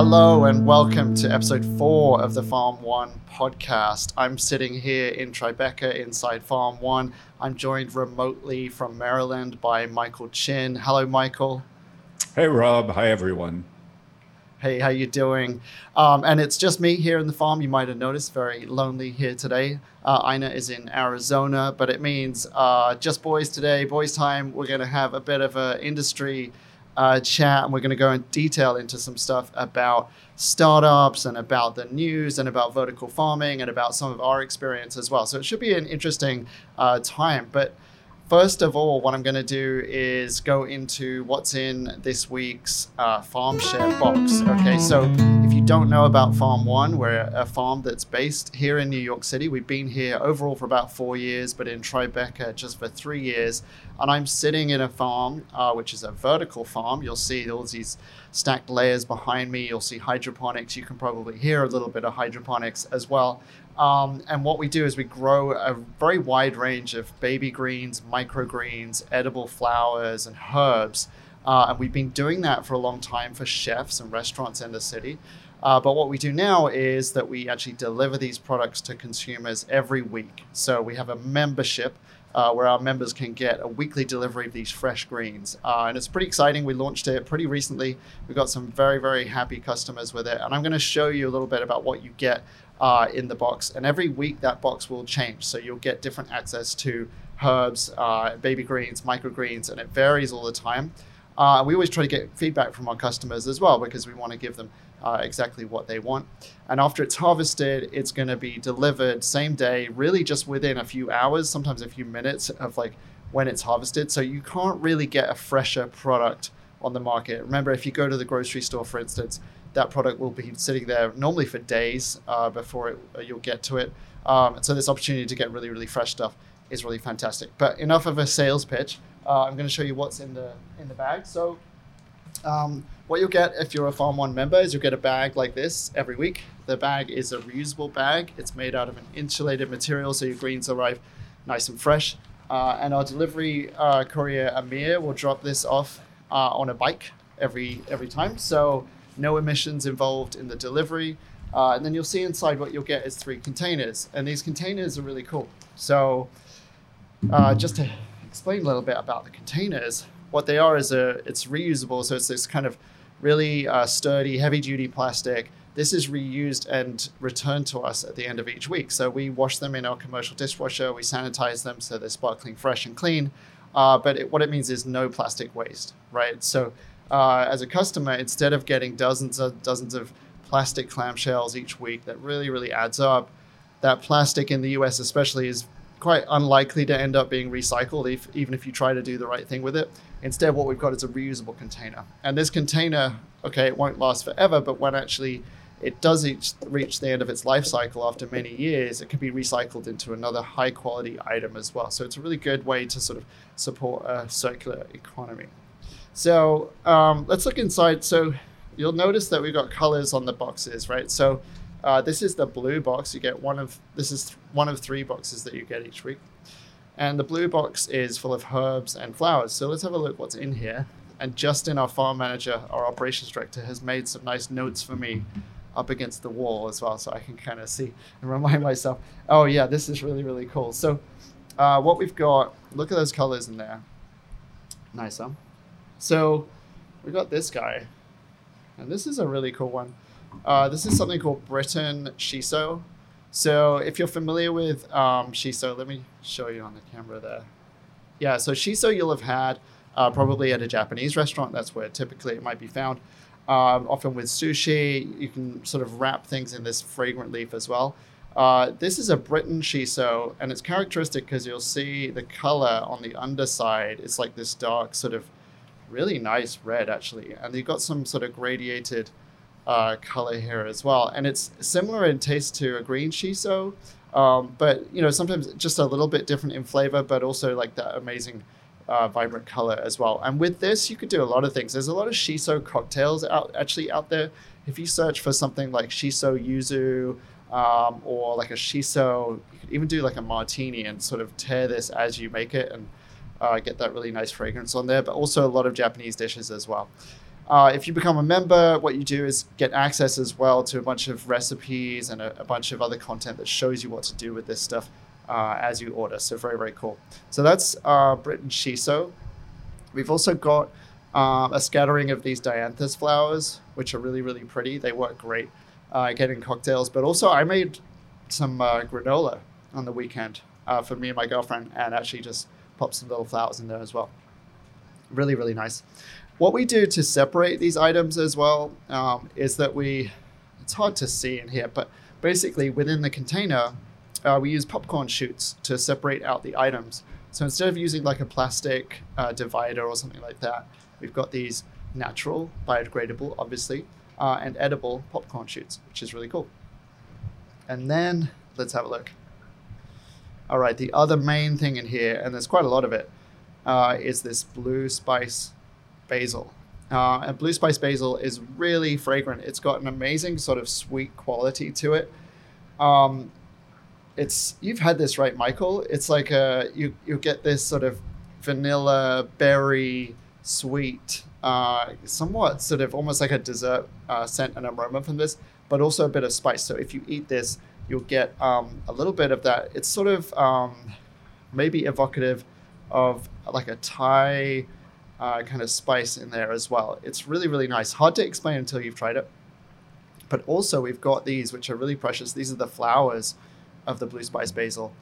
Hello and welcome to episode four of the Farm One podcast. I'm sitting here in Tribeca inside Farm One. I'm joined remotely from Maryland by Michael Chin. Hello, Michael. Hey, Rob. Hi, everyone. Hey, how you doing? Um, and it's just me here in the farm. You might have noticed very lonely here today. Uh, Ina is in Arizona, but it means uh, just boys today, boys time. We're going to have a bit of an industry uh, chat, and we're going to go in detail into some stuff about startups and about the news and about vertical farming and about some of our experience as well. So it should be an interesting uh, time. But first of all, what I'm going to do is go into what's in this week's uh, farm share box. Okay, so if you don't know about Farm One, we're a farm that's based here in New York City. We've been here overall for about four years, but in Tribeca just for three years. And I'm sitting in a farm, uh, which is a vertical farm. You'll see all these stacked layers behind me. You'll see hydroponics. You can probably hear a little bit of hydroponics as well. Um, and what we do is we grow a very wide range of baby greens, microgreens, edible flowers, and herbs. Uh, and we've been doing that for a long time for chefs and restaurants in the city. Uh, but what we do now is that we actually deliver these products to consumers every week. So we have a membership uh, where our members can get a weekly delivery of these fresh greens. Uh, and it's pretty exciting. We launched it pretty recently. We've got some very, very happy customers with it. And I'm going to show you a little bit about what you get uh, in the box. And every week that box will change. So you'll get different access to herbs, uh, baby greens, microgreens, and it varies all the time. Uh, we always try to get feedback from our customers as well because we want to give them uh, exactly what they want. And after it's harvested, it's going to be delivered same day, really just within a few hours, sometimes a few minutes of like when it's harvested. So you can't really get a fresher product on the market. Remember, if you go to the grocery store, for instance, that product will be sitting there normally for days uh, before it, uh, you'll get to it. Um, so this opportunity to get really, really fresh stuff is really fantastic. But enough of a sales pitch. Uh, I'm going to show you what's in the in the bag. So um, what you'll get if you're a Farm One member is you'll get a bag like this every week. The bag is a reusable bag. It's made out of an insulated material, so your greens arrive nice and fresh. Uh, and our delivery uh, courier Amir will drop this off uh, on a bike every every time. So no emissions involved in the delivery. Uh, and then you'll see inside what you'll get is three containers, and these containers are really cool. So uh, just to explain a little bit about the containers, what they are is a it's reusable, so it's this kind of really uh, sturdy, heavy-duty plastic. This is reused and returned to us at the end of each week. So we wash them in our commercial dishwasher, we sanitize them so they're sparkling fresh and clean. Uh, but it, what it means is no plastic waste, right? So uh, as a customer, instead of getting dozens of dozens of plastic clamshells each week, that really really adds up. That plastic in the U.S. especially is quite unlikely to end up being recycled, if, even if you try to do the right thing with it. Instead, what we've got is a reusable container, and this container, okay, it won't last forever, but when actually it does reach the end of its life cycle after many years, it can be recycled into another high quality item as well. So it's a really good way to sort of support a circular economy. So um, let's look inside. So you'll notice that we've got colors on the boxes, right? So uh, this is the blue box. You get one of this is one of three boxes that you get each week, and the blue box is full of herbs and flowers. So let's have a look what's in here. And Justin, our farm manager, our operations director, has made some nice notes for me up against the wall as well, so I can kind of see and remind myself. Oh yeah, this is really really cool. So uh, what we've got, look at those colors in there. Nice, huh? So we got this guy, and this is a really cool one. Uh, this is something called Britton Shiso. So if you're familiar with um, Shiso, let me show you on the camera there. Yeah, so Shiso you'll have had uh, probably at a Japanese restaurant. That's where typically it might be found. Um, often with sushi, you can sort of wrap things in this fragrant leaf as well. Uh, this is a Britton shiso, and it's characteristic because you'll see the color on the underside. It's like this dark, sort of really nice red, actually. And you've got some sort of gradiated uh, color here as well. And it's similar in taste to a green shiso, um, but you know sometimes just a little bit different in flavor, but also like that amazing uh, vibrant color as well. And with this, you could do a lot of things. There's a lot of shiso cocktails out actually out there. If you search for something like shiso yuzu um, or like a shiso, you could even do like a martini and sort of tear this as you make it and uh, get that really nice fragrance on there. But also a lot of Japanese dishes as well. Uh, if you become a member, what you do is get access as well to a bunch of recipes and a, a bunch of other content that shows you what to do with this stuff uh, as you order. So very, very cool. So that's uh, Britton Shiso. We've also got um, a scattering of these dianthus flowers, which are really, really pretty. They work great uh, getting cocktails. But also, I made some uh, granola on the weekend uh, for me and my girlfriend, and actually just popped some little flowers in there as well. Really, really nice. What we do to separate these items as well um, is that we, it's hard to see in here, but basically within the container, uh, we use popcorn shoots to separate out the items. So instead of using like a plastic uh, divider or something like that, we've got these natural, biodegradable, obviously, uh, and edible popcorn shoots, which is really cool. And then let's have a look. All right, the other main thing in here, and there's quite a lot of it, uh, is this blue spice basil. Uh, and blue spice basil is really fragrant. It's got an amazing sort of sweet quality to it. Um, it's you've had this right, Michael. It's like a you you get this sort of vanilla berry sweet, uh, somewhat sort of almost like a dessert uh, scent and aroma from this, but also a bit of spice. So if you eat this, you'll get um, a little bit of that. It's sort of um, maybe evocative of like a Thai uh, kind of spice in there as well. It's really, really nice. Hard to explain until you've tried it. But also, we've got these, which are really precious. These are the flowers of the blue spice basil.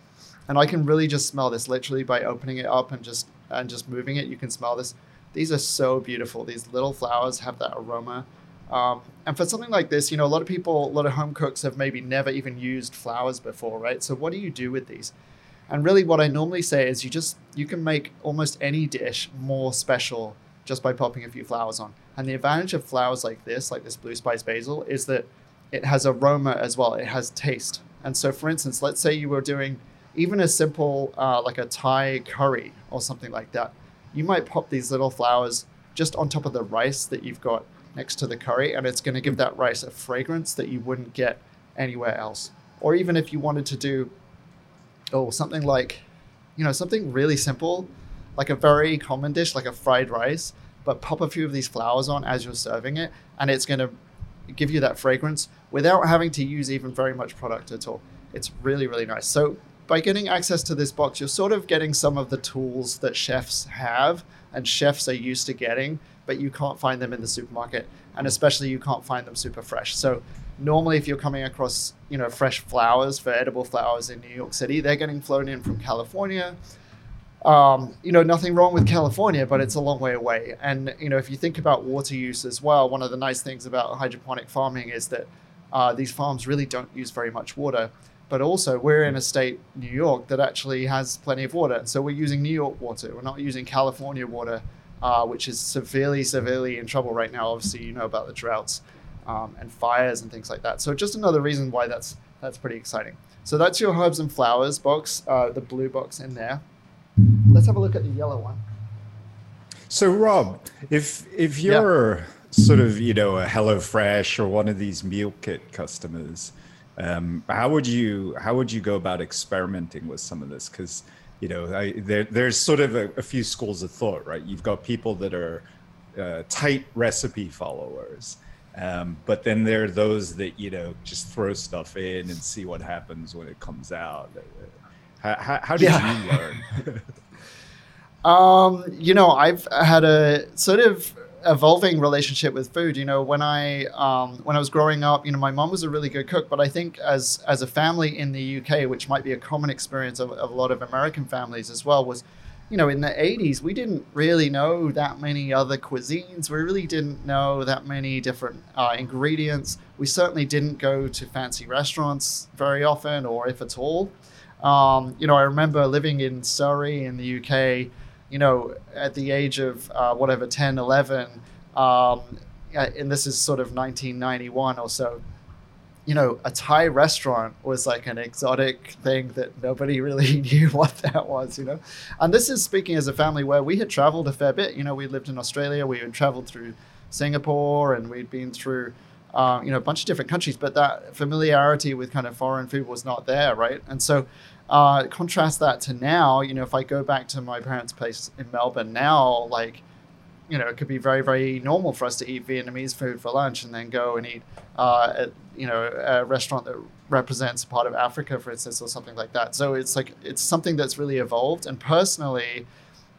And I can really just smell this literally by opening it up and just and just moving it. You can smell this. These are so beautiful. These little flowers have that aroma. Um, and for something like this, you know, a lot of people, a lot of home cooks have maybe never even used flowers before, right? So what do you do with these? And really, what I normally say is you just you can make almost any dish more special just by popping a few flowers on. And the advantage of flowers like this, like this blue spice basil, is that it has aroma as well. It has taste. And so, for instance, let's say you were doing even a simple uh, like a Thai curry or something like that. You might pop these little flowers just on top of the rice that you've got next to the curry, and it's going to give that rice a fragrance that you wouldn't get anywhere else. Or even if you wanted to do oh, something like, you know, something really simple, like a very common dish, like a fried rice, but pop a few of these flowers on as you're serving it, and it's going to give you that fragrance without having to use even very much product at all. It's really, really nice. So, by getting access to this box, you're sort of getting some of the tools that chefs have and chefs are used to getting, but you can't find them in the supermarket. And especially, you can't find them super fresh. So, normally if you're coming across you know fresh flowers for edible flowers in New York City, they're getting flown in from California. Um, you know, nothing wrong with California, but it's a long way away. And you know, if you think about water use as well, one of the nice things about hydroponic farming is that uh, these farms really don't use very much water. But also, we're in a state, New York, that actually has plenty of water. So we're using New York water. We're not using California water, uh, which is severely, severely in trouble right now. Obviously, you know about the droughts um, and fires and things like that. So just another reason why that's that's pretty exciting. So that's your herbs and flowers box, uh, the blue box in there. Let's have a look at the yellow one. So Rob, if if you're yeah. sort of you know a HelloFresh or one of these meal kit customers, um, how would you how would you go about experimenting with some of this? Because you know I, there, there's sort of a, a, few schools of thought, right? You've got people that are uh, tight recipe followers, um, but then there are those that you know just throw stuff in and see what happens when it comes out. How, how, how did yeah. you learn? um, you know, I've had a sort of evolving relationship with food. You know, when I um, when I was growing up, you know, my mom was a really good cook, but I think as as a family in the UK, which might be a common experience of, of a lot of American families as well, was you know, in the 80s, we didn't really know that many other cuisines. We really didn't know that many different uh, ingredients. We certainly didn't go to fancy restaurants very often, or if at all. Um, you know, I remember living in Surrey in the UK, you know, at the age of uh, whatever, 10, 11. Um, and this is sort of 1991 or so you know, a Thai restaurant was like an exotic thing that nobody really knew what that was, you know. And this is speaking as a family where we had traveled a fair bit. You know, we lived in Australia, we had traveled through Singapore, and we'd been through, uh, you know, a bunch of different countries. But that familiarity with kind of foreign food was not there, right? And so, uh, contrast that to now. You know, if I go back to my parents' place in Melbourne now, like you know, it could be very, very normal for us to eat Vietnamese food for lunch and then go and eat, uh, at, you know, a restaurant that represents part of Africa, for instance, or something like that. So it's like it's something that's really evolved. And personally,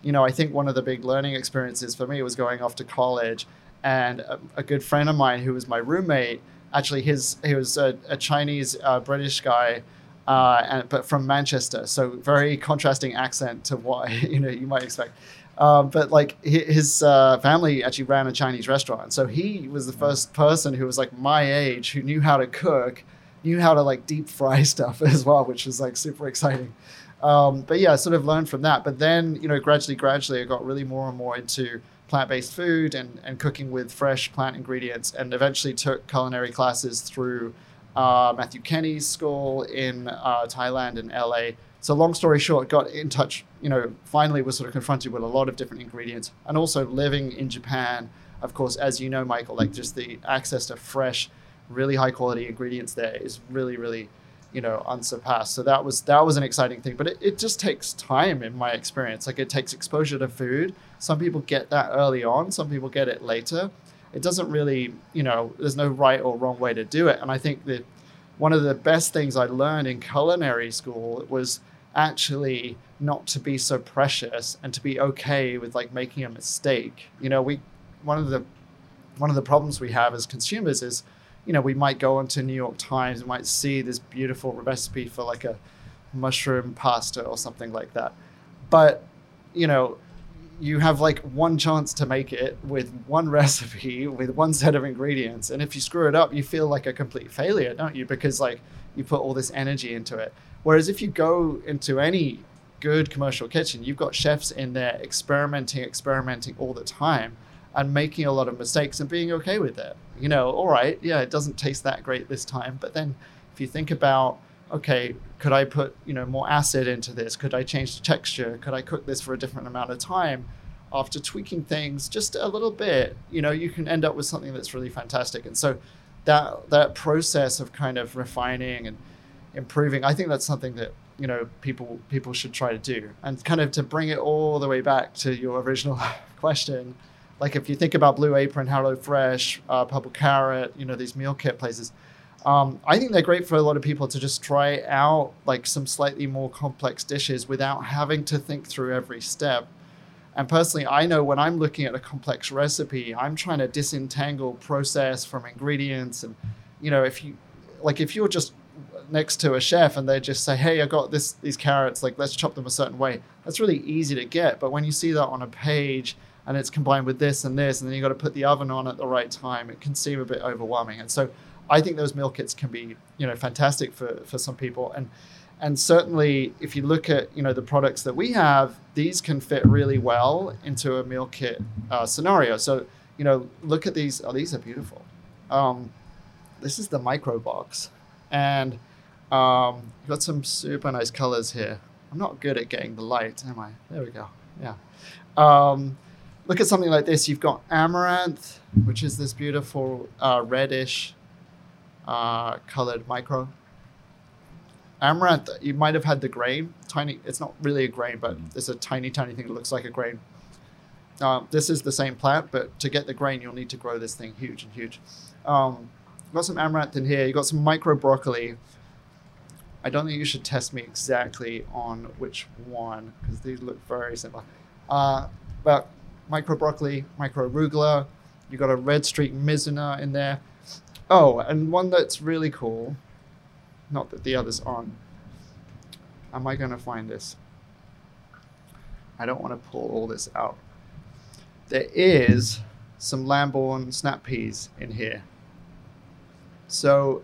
you know, I think one of the big learning experiences for me was going off to college, and a, a good friend of mine who was my roommate, actually, his he was a, a Chinese uh, British guy. Uh, and, but from Manchester, so very contrasting accent to what you know you might expect. Um, but like his uh, family actually ran a Chinese restaurant, so he was the first person who was like my age who knew how to cook, knew how to like deep fry stuff as well, which was like super exciting. Um, but yeah, I sort of learned from that. But then you know, gradually, gradually, I got really more and more into plant-based food and, and cooking with fresh plant ingredients, and eventually took culinary classes through uh, Matthew Kenney's school in uh, Thailand and LA so long story short, got in touch, you know, finally was sort of confronted with a lot of different ingredients and also living in Japan, of course, as you know, Michael, like just the access to fresh, really high quality ingredients there is really, really, you know, unsurpassed. So that was that was an exciting thing. But it, it just takes time in my experience. Like it takes exposure to food. Some people get that early on, some people get it later. It doesn't really, you know, there's no right or wrong way to do it. And I think that one of the best things I learned in culinary school was actually not to be so precious and to be okay with like making a mistake. You know, we one of the one of the problems we have as consumers is, you know, we might go onto New York Times and might see this beautiful recipe for like a mushroom pasta or something like that. But, you know, you have like one chance to make it with one recipe with one set of ingredients and if you screw it up you feel like a complete failure don't you? Because like you put all this energy into it. Whereas if you go into any good commercial kitchen you've got chefs in there experimenting experimenting all the time and making a lot of mistakes and being okay with it. You know all right yeah it doesn't taste that great this time but then if you think about okay could i put you know more acid into this? Could i change the texture? Could i cook this for a different amount of time? After tweaking things just a little bit you know you can end up with something that's really fantastic. And so that that process of kind of refining and improving i think that's something that you know people people should try to do. And kind of to bring it all the way back to your original question like if you think about blue apron hello fresh uh, purple carrot you know these meal kit places um, I think they're great for a lot of people to just try out like some slightly more complex dishes without having to think through every step. And personally, I know when I'm looking at a complex recipe, I'm trying to disentangle process from ingredients. And, you know, if you like, if you're just next to a chef and they just say, "Hey, I got this these carrots. Like, let's chop them a certain way." That's really easy to get. But when you see that on a page and it's combined with this and this, and then you got to put the oven on at the right time, it can seem a bit overwhelming. And so, I think those meal kits can be, you know, fantastic for, for some people. And and certainly if you look at, you know, the products that we have, these can fit really well into a meal kit uh, scenario. So, you know, look at these. Oh, these are beautiful. Um, this is the micro box. And um, you've got some super nice colors here. I'm not good at getting the light, am I? There we go. Yeah. Um, look at something like this. You've got amaranth, which is this beautiful uh, reddish uh, colored micro. Amaranth, you might have had the grain, tiny. It's not really a grain, but mm. it's a tiny, tiny thing that looks like a grain. Uh, this is the same plant, but to get the grain, you'll need to grow this thing huge and huge. Um, got some amaranth in here. You got some micro broccoli. I don't think you should test me exactly on which one because these look very similar. Uh, but micro broccoli, micro arugula. You got a red streak mizuna in there. Oh, and one that's really cool. Not that the others aren't. Am I going to find this? I don't want to pull all this out. There is some Lamborn snap peas in here. So,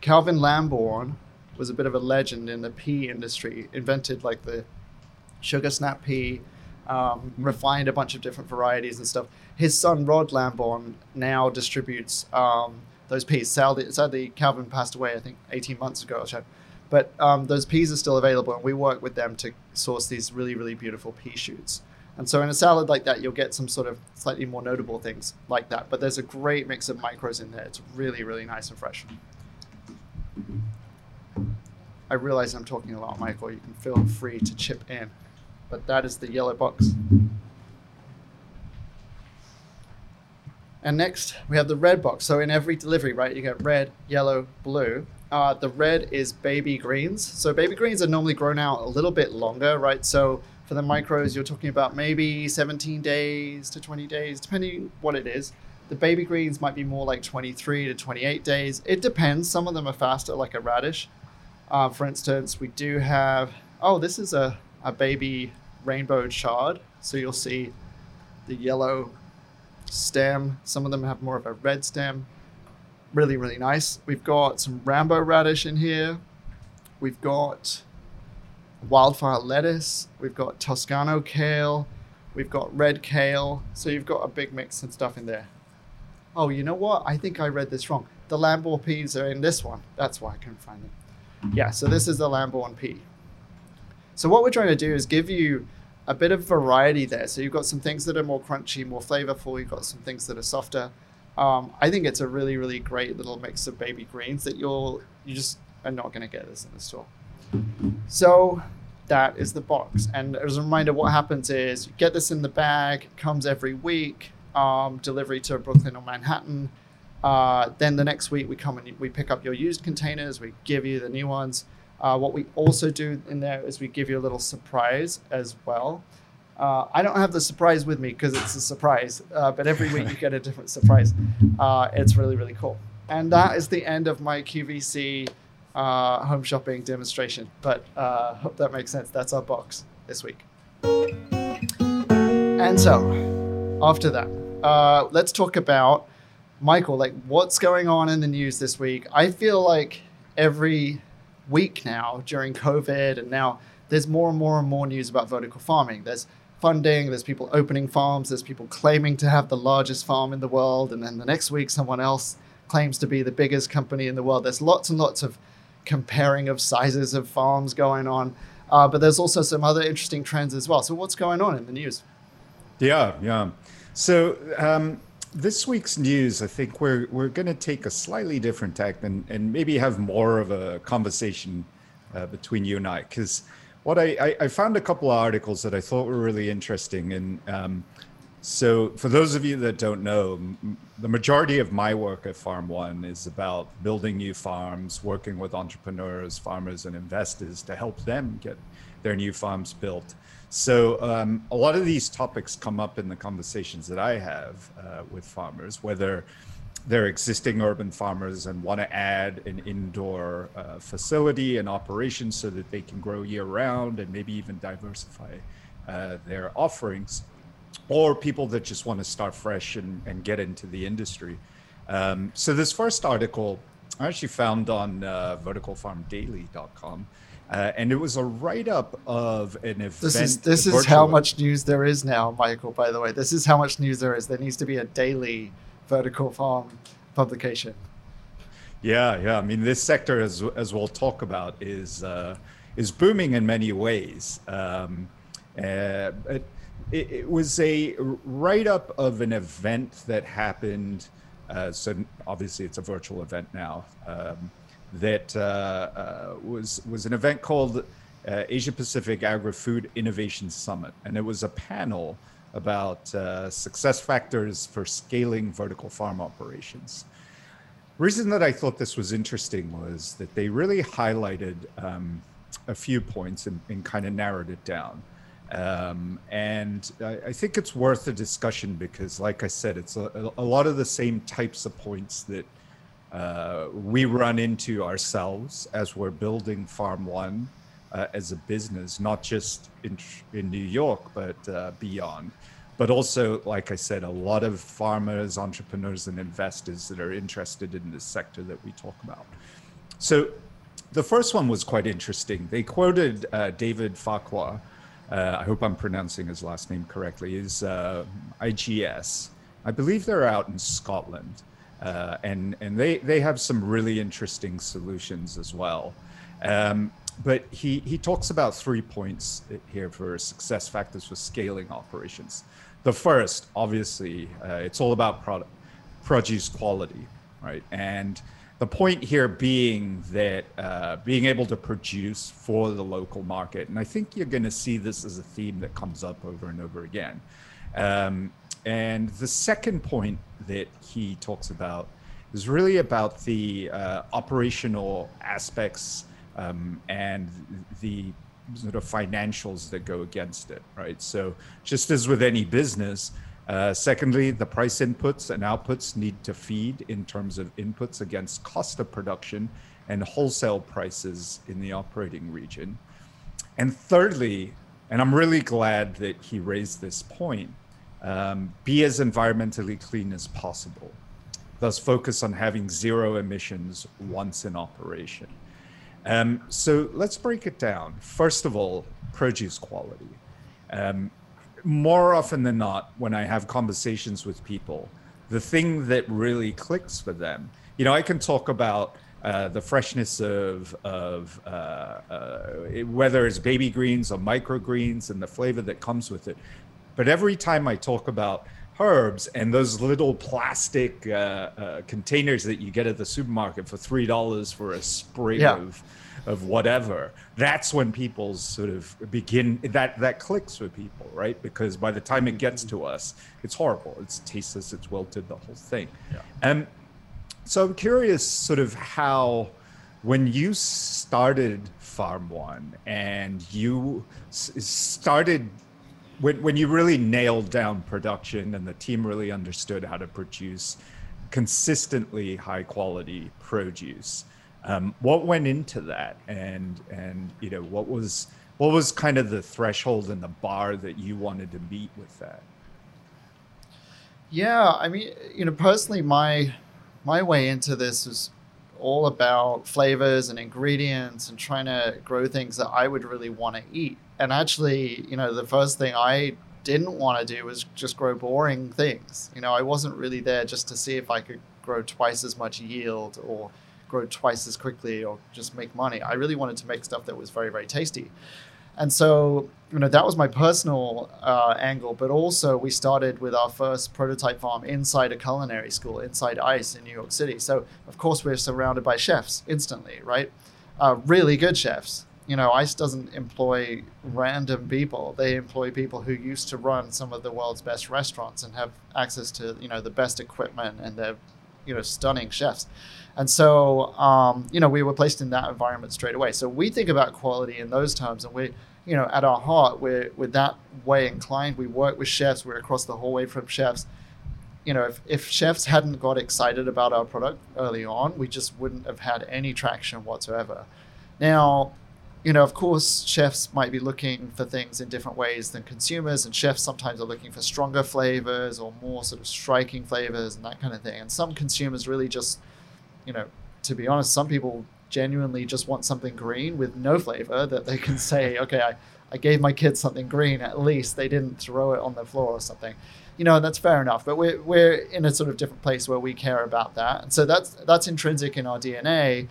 Calvin Lamborn was a bit of a legend in the pea industry. Invented like the sugar snap pea, um, refined a bunch of different varieties and stuff his son Rod Lamborn now distributes um, those peas. Sadly, sadly, Calvin passed away, I think, 18 months ago or so. But um, those peas are still available, and we work with them to source these really, really beautiful pea shoots. And so in a salad like that, you'll get some sort of slightly more notable things like that. But there's a great mix of micros in there. It's really, really nice and fresh. I realize I'm talking a lot, Michael. You can feel free to chip in. But that is the yellow box. And next, we have the red box. So in every delivery, right, you get red, yellow, blue. Uh, the red is baby greens. So baby greens are normally grown out a little bit longer, right? So for the micros, you're talking about maybe 17 days to 20 days, depending what it is. The baby greens might be more like 23 to 28 days. It depends. Some of them are faster, like a radish. Uh, for instance, we do have, oh, this is a, a baby rainbow chard. So you'll see the yellow stem. Some of them have more of a red stem. Really, really nice. We've got some Rambo radish in here. We've got wildfire lettuce. We've got Toscano kale. We've got red kale. So you've got a big mix and stuff in there. Oh, you know what? I think I read this wrong. The Lamborn peas are in this one. That's why I couldn't find them. Yeah, so this is the Lamborn pea. So what we're trying to do is give you a bit of variety there. So you've got some things that are more crunchy, more flavorful. You've got some things that are softer. Um, I think it's a really, really great little mix of baby greens that you'll you just are not going to get this in the store. So that is the box. And as a reminder, what happens is you get this in the bag, comes every week, um, delivery to Brooklyn or Manhattan. Uh, then the next week we come and we pick up your used containers, we give you the new ones. Uh, what we also do in there is we give you a little surprise as well. Uh, I don't have the surprise with me because it's a surprise, uh, but every week you get a different surprise. Uh, it's really, really cool. And that is the end of my QVC uh, home shopping demonstration. But uh, hope that makes sense. That's our box this week. And so, after that, let's talk about Michael. Like, what's going on in the news this week? I feel like every week now during COVID, and now there's more and more and more news about vertical farming. There's funding, there's people opening farms, there's people claiming to have the largest farm in the world, and then the next week someone else claims to be the biggest company in the world. There's lots and lots of comparing of sizes of farms going on, uh, but there's also some other interesting trends as well. So, what's going on in the news? Yeah, yeah. So, um, this week's news, I think we're we're going to take a slightly different tack and and maybe have more of a conversation uh, between you and I, because what I, I, I found a couple of articles that I thought were really interesting, and um, so for those of you that don't know, m- the majority of my work at Farm One is about building new farms, working with entrepreneurs, farmers, and investors to help them get their new farms built. So um, a lot of these topics come up in the conversations that I have uh, with farmers, whether they're existing urban farmers and want to add an indoor uh, facility and operation so that they can grow year round and maybe even diversify uh, their offerings, or people that just want to start fresh and, and get into the industry. Um, so this first article I actually found on uh, verticalfarmdaily.com. Uh, and it was a write-up of an event. This is this is how much news there is now, Michael. By the way, this is how much news there is. There needs to be a daily vertical farm publication. Yeah, yeah. I mean, this sector, as as we'll talk about, is uh, is booming in many ways. Um, uh, it, it, was a write-up of an event that happened. Uh, so obviously, it's a virtual event now. Um, that uh, uh, was was an event called uh, Asia Pacific Agri Food Innovation Summit, and it was a panel about success factors for scaling vertical farm operations. Reason that I thought this was interesting was that they really highlighted um, a few points and, and kind of narrowed it down. Um, and I, I, think it's worth a discussion because, like I said, it's a, a, lot of the same types of points that uh, we run into ourselves as we're building Farm One uh, as a business, not just in, in New York, but uh, beyond. But also, like I said, a lot of farmers, entrepreneurs, and investors that are interested in this sector that we talk about. So, the first one was quite interesting. They quoted uh, David Farquhar. Uh, I hope I'm pronouncing his last name correctly. Is IGS. I believe they're out in Scotland. Uh, and and they they have some really interesting solutions as well. Um, but he he talks about three points here for success factors for scaling operations. The first, obviously, uh, it's all about product produce quality, right? And the point here being that uh, being able to produce for the local market, and I think you're going to see this as a theme that comes up over and over again. Um, and the second point that he talks about is really about the uh, operational aspects um, and the sort of financials that go against it, right? So, just as with any business, uh, secondly, the price inputs and outputs need to feed in terms of inputs against cost of production and wholesale prices in the operating region. And thirdly, and I'm really glad that he raised this point, um, be as environmentally clean as possible. Thus, focus on having zero emissions once in operation. Um, so let's break it down. First of all, produce quality. Um, more often than not, when I have conversations with people, the thing that really clicks for them, you know, I can talk about uh, the freshness of of uh, uh, whether it's baby greens or microgreens and the flavor that comes with it. But every time I talk about herbs and those little plastic uh, uh, containers that you get at the supermarket for three dollars for a sprig yeah. of of whatever that's when people sort of begin that that clicks with people right because by the time it gets to us it's horrible it's tasteless it's wilted the whole thing yeah. and so i'm curious sort of how when you started farm one and you s- started when, when you really nailed down production and the team really understood how to produce consistently high quality produce um, what went into that, and and you know what was what was kind of the threshold and the bar that you wanted to meet with that? Yeah, I mean, you know, personally, my my way into this was all about flavors and ingredients and trying to grow things that I would really want to eat. And actually, you know, the first thing I didn't want to do was just grow boring things. You know, I wasn't really there just to see if I could grow twice as much yield or grow twice as quickly or just make money. I really wanted to make stuff that was very, very tasty. And so, you know, that was my personal uh, angle. But also, we started with our first prototype farm inside a culinary school, inside ICE in New York City. So, of course, we're surrounded by chefs instantly, right? Uh, really good chefs. You know, ICE doesn't employ random people. They employ people who used to run some of the world's best restaurants and have access to, you know, the best equipment and they're, you know, stunning chefs. And so, um, you know, we were placed in that environment straight away. So we think about quality in those terms, and we, you know, at our heart, we're, we're that way inclined. We work with chefs. We're across the hallway from chefs. You know, if, if chefs hadn't got excited about our product early on, we just wouldn't have had any traction whatsoever. Now, you know, of course, chefs might be looking for things in different ways than consumers, and chefs sometimes are looking for stronger flavors or more sort of striking flavors and that kind of thing. And some consumers really just you know, to be honest, some people genuinely just want something green with no flavor that they can say, okay, I, I gave my kids something green at least. They didn't throw it on the floor or something. You know, and that's fair enough. But we're, we're in a sort of different place where we care about that. And so that's that's intrinsic in our DNA.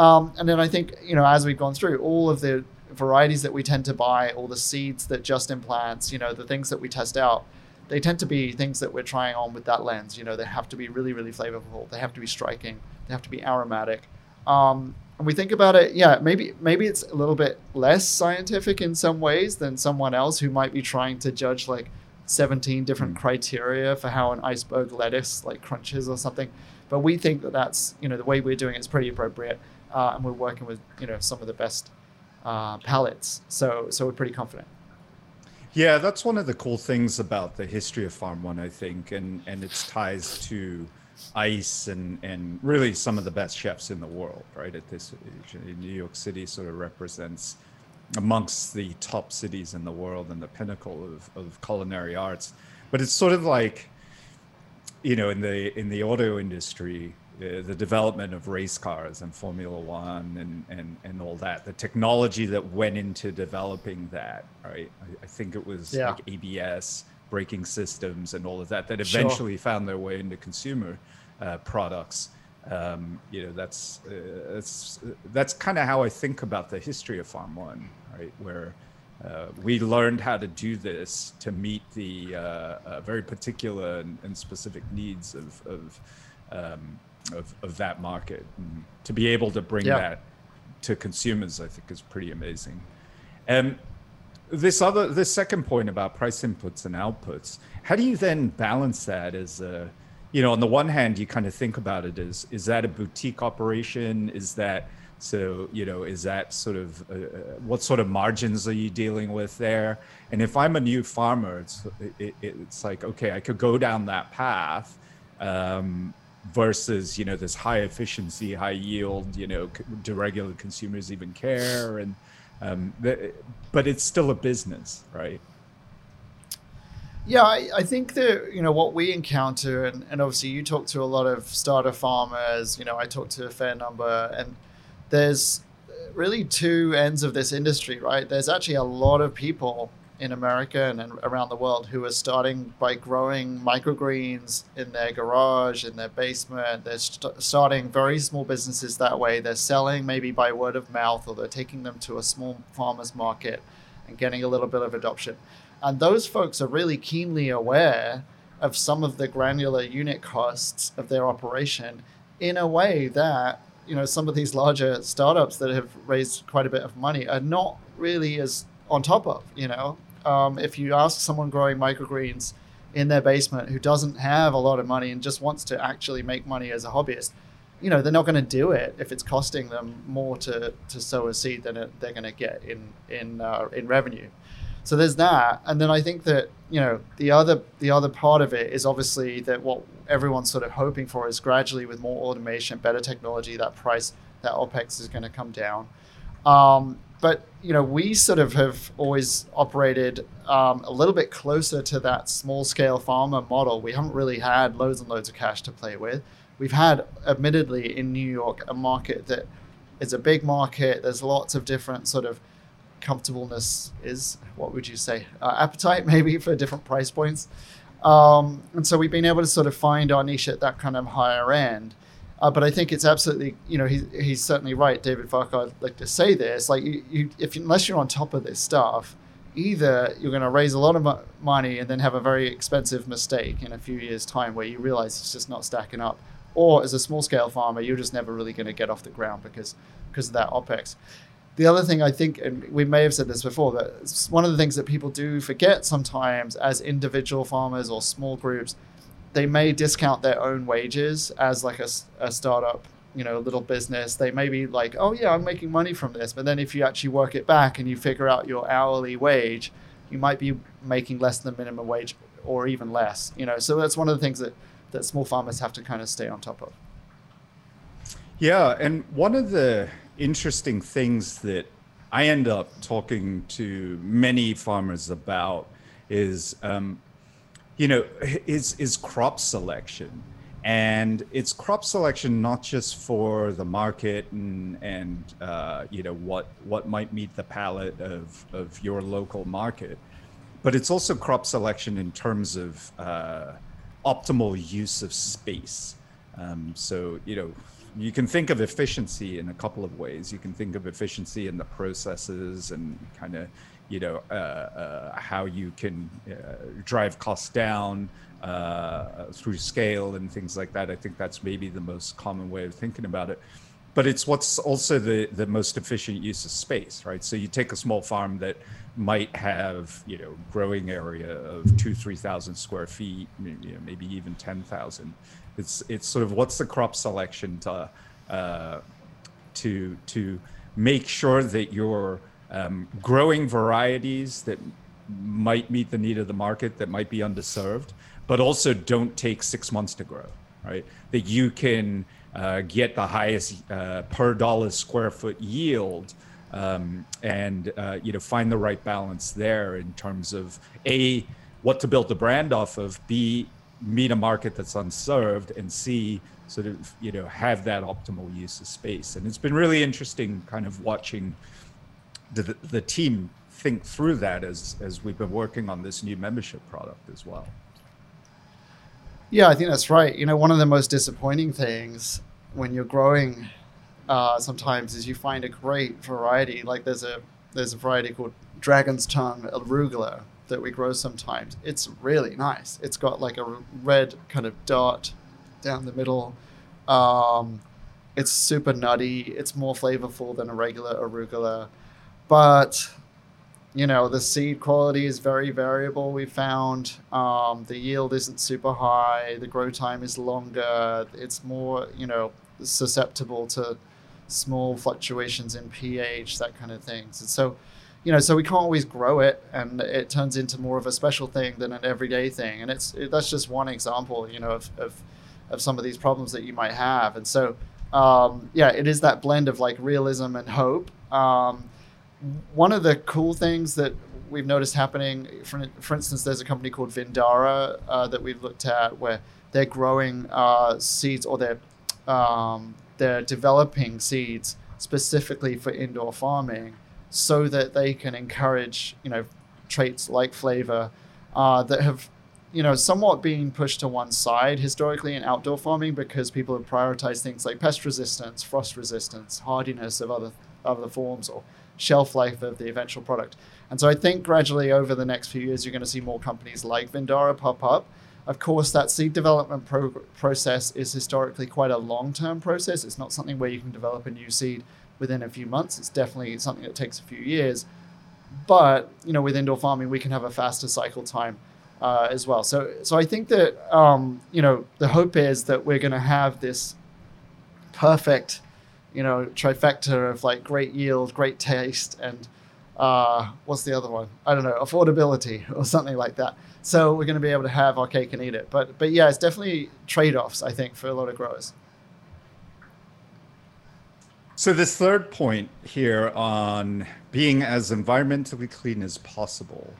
Um, and then I think, you know, as we've gone through all of the varieties that we tend to buy, all the seeds that Justin plants, you know, the things that we test out, they tend to be things that we're trying on with that lens. You know, they have to be really, really flavorful. They have to be striking. They have to be aromatic. Um, and we think about it, yeah, maybe maybe it's a little bit less scientific in some ways than someone else who might be trying to judge like 17 different mm. criteria for how an iceberg lettuce like crunches or something. But we think that that's you know the way we're doing it is pretty appropriate, uh, and we're working with you know some of the best uh, palates. So so we're pretty confident. Yeah, that's one of the cool things about the history of Farm One, I think, and and its ties to ice and and really some of the best chefs in the world right at this new york city sort of represents amongst the top cities in the world and the pinnacle of, of culinary arts but it's sort of like you know in the in the auto industry uh, the development of race cars and formula one and, and and all that the technology that went into developing that right i, I think it was yeah. like abs braking systems and all of that that eventually sure. found their way into consumer uh, products. Um, you know, that's uh, that's that's kind of how I think about the history of Farm One, right? Where uh, we learned how to do this to meet the uh, uh, very particular and, and, specific needs of of, um, of, of that market. And to be able to bring yeah. that to consumers, I think, is pretty amazing. And this other, this second point about price inputs and outputs, how do you then balance that as a you know, on the one hand, you kind of think about it as is that a boutique operation? Is that so? You know, is that sort of uh, uh, what sort of margins are you dealing with there? And if I'm a new farmer, it's it, it's like okay, I could go down that path. Um, versus you know this high efficiency high yield you know do regular consumers even care and um, but it's still a business right yeah, I, I, think that you know what we encounter, and, and obviously you talk to a lot of starter farmers. You know, I talk to a fair number, and there's really two ends of this industry, right? There's actually a lot of people in America and around the world who are starting by growing microgreens in their garage, in their basement. They're st- starting very small businesses that way. They're selling maybe by word of mouth, or they're taking them to a small farmers market and getting a little bit of adoption. And those folks are really keenly aware of some of the granular unit costs of their operation in a way that you know some of these larger startups that have raised quite a bit of money are not really as on top of you know um, if you ask someone growing microgreens in their basement who doesn't have a lot of money and just wants to actually make money as a hobbyist you know they're not going to do it if it's costing them more to, to sow a seed than it, they're going to get in in uh, in revenue so there's that, and then I think that you know the other the other part of it is obviously that what everyone's sort of hoping for is gradually with more automation, better technology, that price that OPEX is going to come down. Um, but you know we sort of have always operated um, a little bit closer to that small scale farmer model. We haven't really had loads and loads of cash to play with. We've had, admittedly, in New York, a market that is a big market. There's lots of different sort of comfortableness is. What would you say? Uh, appetite, maybe, for different price points. Um, and so we've been able to sort of find our niche at that kind of higher end. Uh, but I think it's absolutely, you know, he's, he's certainly right, David Farquhar, like to say this. Like, you, you, if unless you're on top of this stuff, either you're going to raise a lot of mo- money and then have a very expensive mistake in a few years' time where you realize it's just not stacking up, or as a small scale farmer, you're just never really going to get off the ground because because of that opex the other thing I think, and we may have said this before, that one of the things that people do forget sometimes as individual farmers or small groups, they may discount their own wages as like a, a startup, you know, a little business. They may be like, oh yeah, I'm making money from this. But then if you actually work it back and you figure out your hourly wage, you might be making less than minimum wage or even less, you know. So that's one of the things that, that small farmers have to kind of stay on top of. Yeah, and one of the interesting things that I end up talking to many farmers about is, um, you know, is is crop selection, and it's crop selection not just for the market and and uh, you know what what might meet the palate of of your local market, but it's also crop selection in terms of uh, optimal use of space. Um, so you know you can think of efficiency in a couple of ways. You can think of efficiency in the processes and kind of, you know, uh, uh, how you can uh, drive costs down uh, through scale and things like that. I think that's maybe the most common way of thinking about it. But it's what's also the, the most efficient use of space, right? So you take a small farm that might have, you know, growing area of two, three thousand square feet, you know, maybe even ten thousand it's it's sort of what's the crop selection to uh, to to make sure that you're um, growing varieties that might meet the need of the market that might be underserved, but also don't take six months to grow, right? That you can uh, get the highest uh, per dollar square foot yield um, and uh, you know find the right balance there in terms of a what to build the brand off of, b meet a market that's unserved and c sort of you know have that optimal use of space and it's been really interesting kind of watching the, the team think through that as as we've been working on this new membership product as well yeah i think that's right you know one of the most disappointing things when you're growing uh, sometimes is you find a great variety like there's a there's a variety called dragon's tongue arugula that we grow sometimes. It's really nice. It's got like a red kind of dot down the middle. Um, it's super nutty. It's more flavorful than a regular arugula, but you know, the seed quality is very variable. We found um, the yield isn't super high. The grow time is longer. It's more, you know, susceptible to small fluctuations in pH, that kind of things. And so, you know, so we can't always grow it, and it turns into more of a special thing than an everyday thing. And it's it, that's just one example, you know, of, of of some of these problems that you might have. And so, um, yeah, it is that blend of like realism and hope. Um, one of the cool things that we've noticed happening, for, for instance, there's a company called Vindara uh, that we've looked at where they're growing uh, seeds or they're um, they're developing seeds specifically for indoor farming so that they can encourage you know traits like flavor uh, that have you know somewhat been pushed to one side historically in outdoor farming because people have prioritized things like pest resistance, frost resistance, hardiness of other other forms, or shelf life of the eventual product. And so I think gradually over the next few years, you're going to see more companies like Vindara pop up. Of course, that seed development pro- process is historically quite a long term process. It's not something where you can develop a new seed within a few months. It's definitely something that takes a few years. But you know, with indoor farming, we can have a faster cycle time uh, as well. So, so I think that um, you know the hope is that we're going to have this perfect, you know, trifecta of like great yield, great taste, and uh, what's the other one? I don't know, affordability or something like that. So we're going to be able to have our cake and eat it. But but yeah, it's definitely trade offs. I think for a lot of growers. So this third point here on being as environmentally clean as possible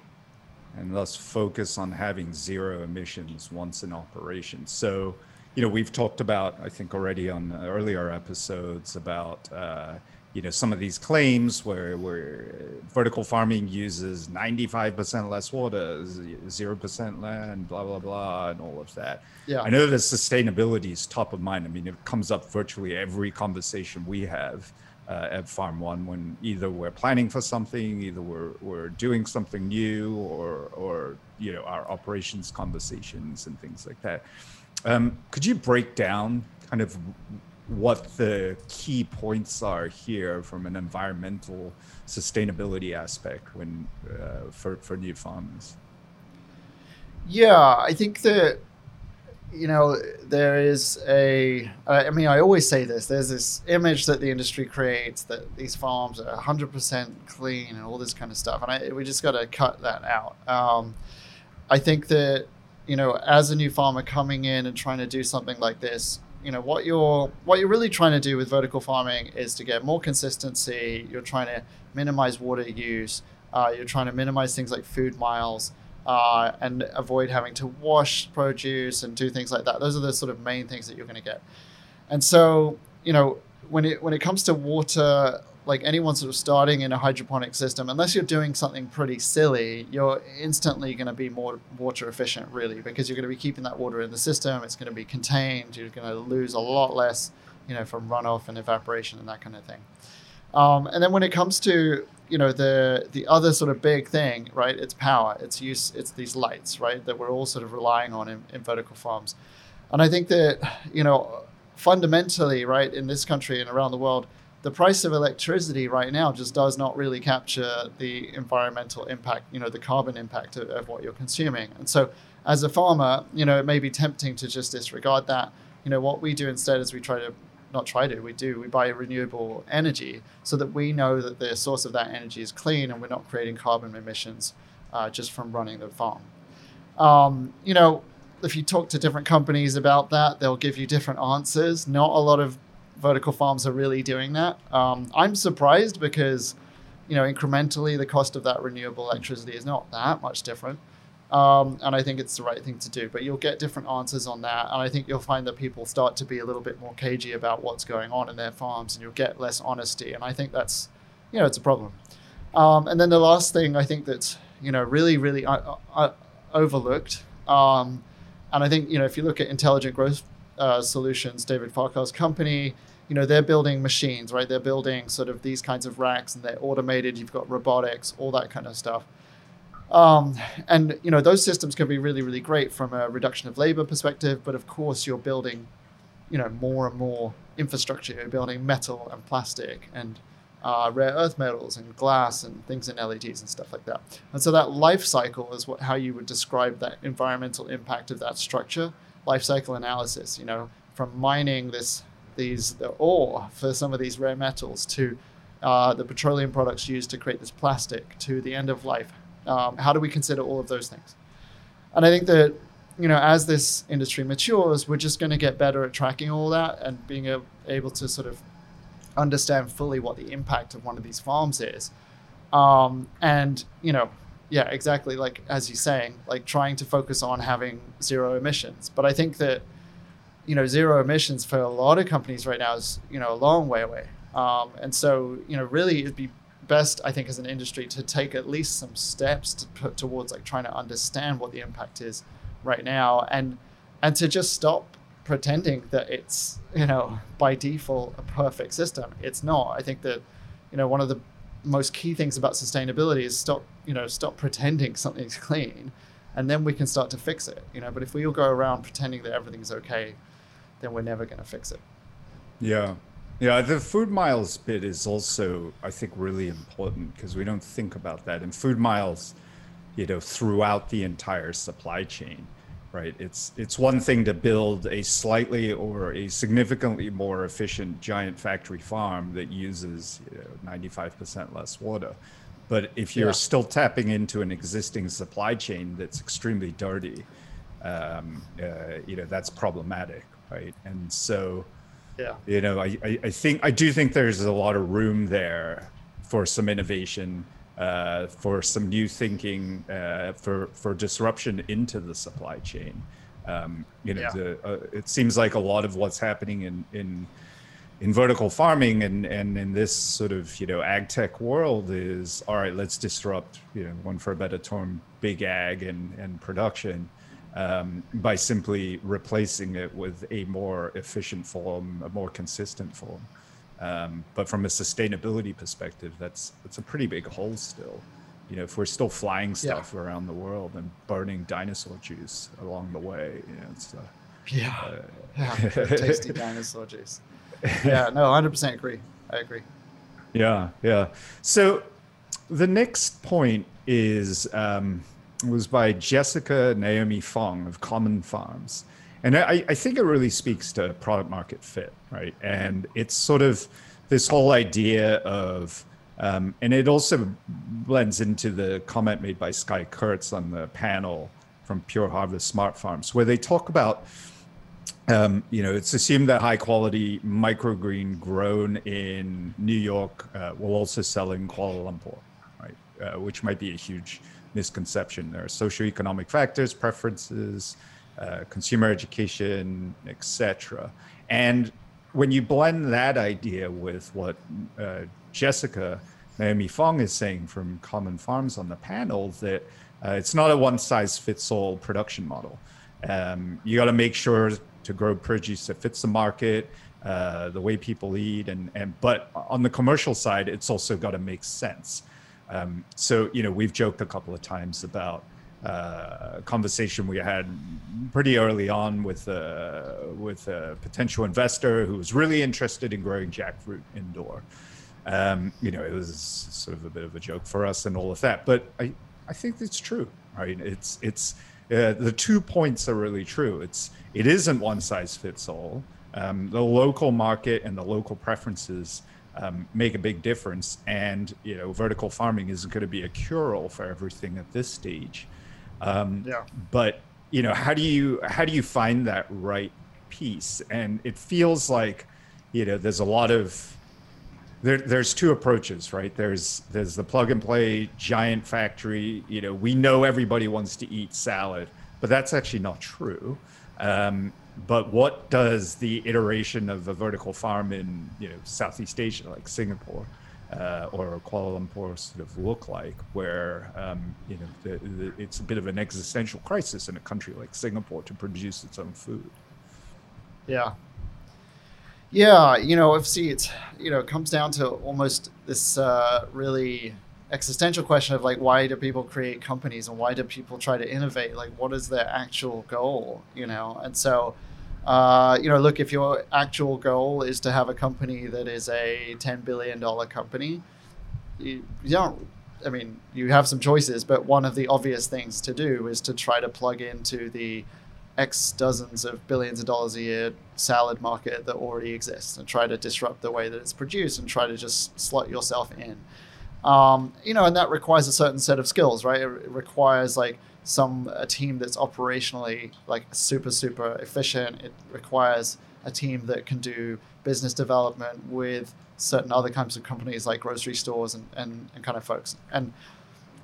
and thus focus on having zero emissions once in operation. So, you know, we've talked about, I think, already on earlier episodes about, uh, you know, some of these claims where, where vertical farming uses 95% less water, 0% land, blah, blah, blah, and all of that. Yeah. I know that sustainability is top of mind. I mean, it comes up virtually every conversation we have uh, at Farm One when either we're planning for something, either we're, we're doing something new, or or you know our operations conversations and things like that. Um, could you break down kind of what the key points are here from an environmental sustainability aspect when uh, for for new farmers? Yeah, I think that you know, there is a. I mean, I always say this. There's this image that the industry creates that these farms are 100% clean and all this kind of stuff, and I, we just got to cut that out. Um, I think that you know, as a new farmer coming in and trying to do something like this, you know, what you're what you're really trying to do with vertical farming is to get more consistency. You're trying to minimize water use. Uh, you're trying to minimize things like food miles uh, and avoid having to wash produce and do things like that. Those are the sort of main things that you're going to get. And so, you know, when it when it comes to water, like anyone sort of starting in a hydroponic system, unless you're doing something pretty silly, you're instantly going to be more water efficient, really, because you're going to be keeping that water in the system. It's going to be contained. You're going to lose a lot less, you know, from runoff and evaporation and that kind of thing. Um, and then when it comes to you know the the other sort of big thing, right? It's power. It's use. It's these lights, right? That we're all sort of relying on in, in vertical farms. And I think that you know fundamentally, right, in this country and around the world, the price of electricity right now just does not really capture the environmental impact, you know, the carbon impact of, of, what you're consuming. And so, as a farmer, you know, it may be tempting to just disregard that. You know, what we do instead is we try to not try to, we do, we buy renewable energy so that we know that the source of that energy is clean and we're not creating carbon emissions uh, just from running the farm. Um, you know, if you talk to different companies about that, they'll give you different answers. Not a lot of vertical farms are really doing that. Um, I'm surprised because, you know, incrementally the cost of that renewable electricity is not that much different. Um, and I think it's the right thing to do. But you'll get different answers on that, and I think you'll find that people start to be a little bit more cagey about what's going on in their farms, and you'll get less honesty. And I think that's, you know, it's a problem. Um, and then the last thing I think that's you know really really uh, uh, overlooked, um, and I think you know if you look at intelligent growth uh, solutions, David Farquhar's company, you know they're building machines, right? They're building sort of these kinds of racks, and they're automated. You've got robotics, all that kind of stuff. Um, and you know those systems can be really really great from a reduction of labor perspective but of course you're building you know more and more infrastructure you're building metal and plastic and uh, rare earth metals and glass and things in LEDs and stuff like that. And so that life cycle is what how you would describe that environmental impact of that structure. Life cycle analysis, you know, from mining this these the ore for some of these rare metals to uh, the petroleum products used to create this plastic to the end of life. Um, how do we consider all of those things? And I think that you know as this industry matures, we're just going to get better at tracking all that and being a, able to sort of understand fully what the impact of one of these farms is. Um, and you know, yeah, exactly like as you're saying, like trying to focus on having zero emissions. But I think that you know zero emissions for a lot of companies right now is you know a long way away. Um, and so you know really it'd be best I think as an industry to take at least some steps to put towards like trying to understand what the impact is right now and and to just stop pretending that it's you know by default a perfect system. It's not. I think that you know one of the most key things about sustainability is stop you know stop pretending something's clean, and then we can start to fix it. You know, but if we all go around pretending that everything's okay, then we're never going to fix it. Yeah. Yeah, the food miles bit is also, I think, really important because we don't think about that. And food miles, you know, throughout the entire supply chain right? It's it's one thing to build a slightly or a significantly more efficient giant factory farm that uses you know, 95% less water. But if you're yeah. still tapping into an existing supply chain that's extremely dirty, um, uh, you know that's problematic, right? And so, yeah, you know, I, I, I think I do think there's a lot of room there for some innovation uh, for some new thinking uh, for for disruption into the supply chain. Um, you know, yeah. the, uh, it seems like a lot of what's happening in in in vertical farming and and in this sort of you know ag tech world is all right. Let's disrupt you know one for a better term, big ag and and production. Um, by simply replacing it with a more efficient form, a more consistent form. Um, but from a sustainability perspective, that's that's a pretty big hole still. You know, if we're still flying stuff yeah. around the world and burning dinosaur juice along the way, you know, it's uh, yeah, uh, yeah, tasty dinosaur juice. Yeah, no, hundred percent agree. I agree. Yeah, yeah. So the next point is um, was by Jessica Naomi Fong of Common Farms. And I, I think it really speaks to product market fit, right? And it's sort of this whole idea of, um, and it also blends into the comment made by Sky Kurtz on the panel from Pure Harvest Smart Farms, where they talk about, um, you know, it's assumed that high quality microgreen grown in New York uh, will also sell in Kuala Lumpur, right? Uh, which might be a huge misconception. There are socioeconomic factors, preferences, uh, consumer education, etc. And when you blend that idea with what uh, Jessica Naomi Fong is saying from Common Farms on the panel, that uh, it's not a one size fits all production model. Um, you got to make sure to grow produce that fits the market, uh, the way people eat, and and but on the commercial side, it's also got to make sense. Um, so you know, we've joked a couple of times about uh, conversation we had pretty early on with uh, with a potential investor who was really interested in growing jackfruit indoor. Um, you know, it was sort of a bit of a joke for us and all of that, but I I think it's true. Right? It's it's uh, the two points are really true. It's it isn't one size fits all. Um, the local market and the local preferences um, make a big difference, and you know, vertical farming isn't going to be a cure-all for everything at this stage. Um, yeah. But you know, how do you how do you find that right piece? And it feels like you know there's a lot of there, there's two approaches, right? There's there's the plug and play giant factory. You know, we know everybody wants to eat salad, but that's actually not true. Um, but what does the iteration of a vertical farm in you know Southeast Asia, like Singapore, uh, or Kuala Lumpur sort of look like, where um, you know the, the, it's a bit of an existential crisis in a country like Singapore to produce its own food. Yeah, yeah, you know, see, it's you know, it comes down to almost this uh, really existential question of like, why do people create companies and why do people try to innovate? Like, what is their actual goal? You know, and so Uh, you know, look, if your actual goal is to have a company that is a $10 billion company, you, you don't, I mean, you have some choices, but one of the obvious things to do is to try to plug into the X dozens of billions of dollars a year salad market that already exists and try to disrupt the way that it's produced and try to just slot yourself in. Um, you know, and that requires a certain set of skills, right? It, it requires like some a team that's operationally like super super efficient. It requires a team that can do business development with certain other kinds of companies like grocery stores and, and, and kind of folks. And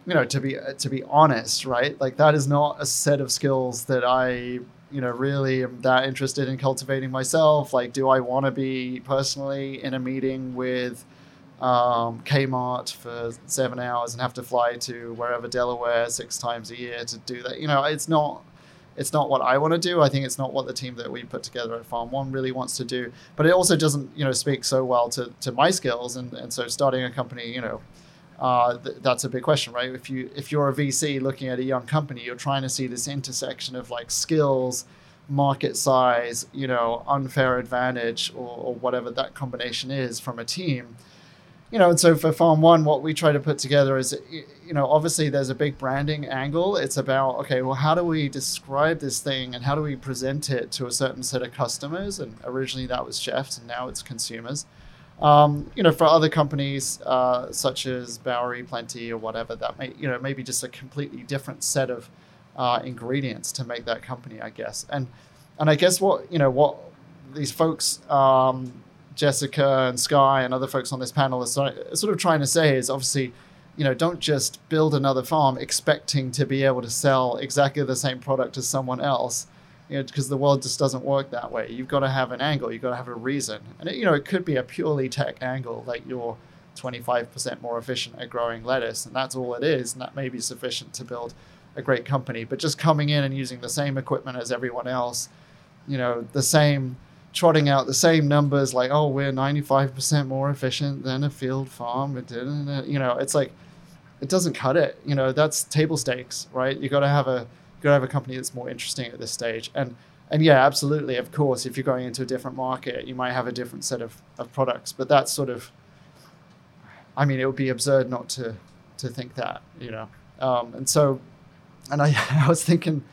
you know, to be to be honest, right? Like that is not a set of skills that I you know really am that interested in cultivating myself. Like, do I want to be personally in a meeting with um, Kmart for seven hours and have to fly to wherever Delaware six times a year to do that. You know, it's not it's not what I want to do. I think it's not what the team that we put together at Farm One really wants to do. But it also doesn't, you know, speak so well to, to my skills. And, and so starting a company, you know, uh, th- that's a big question, right? If you if you're a VC looking at a young company, you're trying to see this intersection of like skills, market size, you know, unfair advantage, or, or whatever that combination is from a team you know, and so for Farm One, what we try to put together is, you know, obviously there's a big branding angle. It's about, okay, well, how do we describe this thing and how do we present it to a certain set of customers? And originally that was chefs, and now it's consumers. Um, you know, for other companies uh, such as Bowery, Plenty, or whatever, that may, you know, maybe just a completely different set of uh, ingredients to make that company, I guess. And and I guess what you know what these folks um, Jessica and Sky and other folks on this panel are sort of trying to say is obviously, you know, don't just build another farm expecting to be able to sell exactly the same product as someone else, you know, because the world just doesn't work that way. You've got to have an angle. You've got to have a reason, and it, you know, it could be a purely tech angle, like you're 25% more efficient at growing lettuce, and that's all it is, and that may be sufficient to build a great company. But just coming in and using the same equipment as everyone else, you know, the same trotting out the same numbers like, oh, we're 95% more efficient than a field farm. It didn't, You know, it's like, it doesn't cut it. You know, that's table stakes, right? You got to have a, got to have a company that's more interesting at this stage. And, and yeah, absolutely. Of course, if you're going into a different market, you might have a different set of, of products, but that's sort of, I mean, it would be absurd not to, to think that, you know? Um, and so, and I, I was thinking,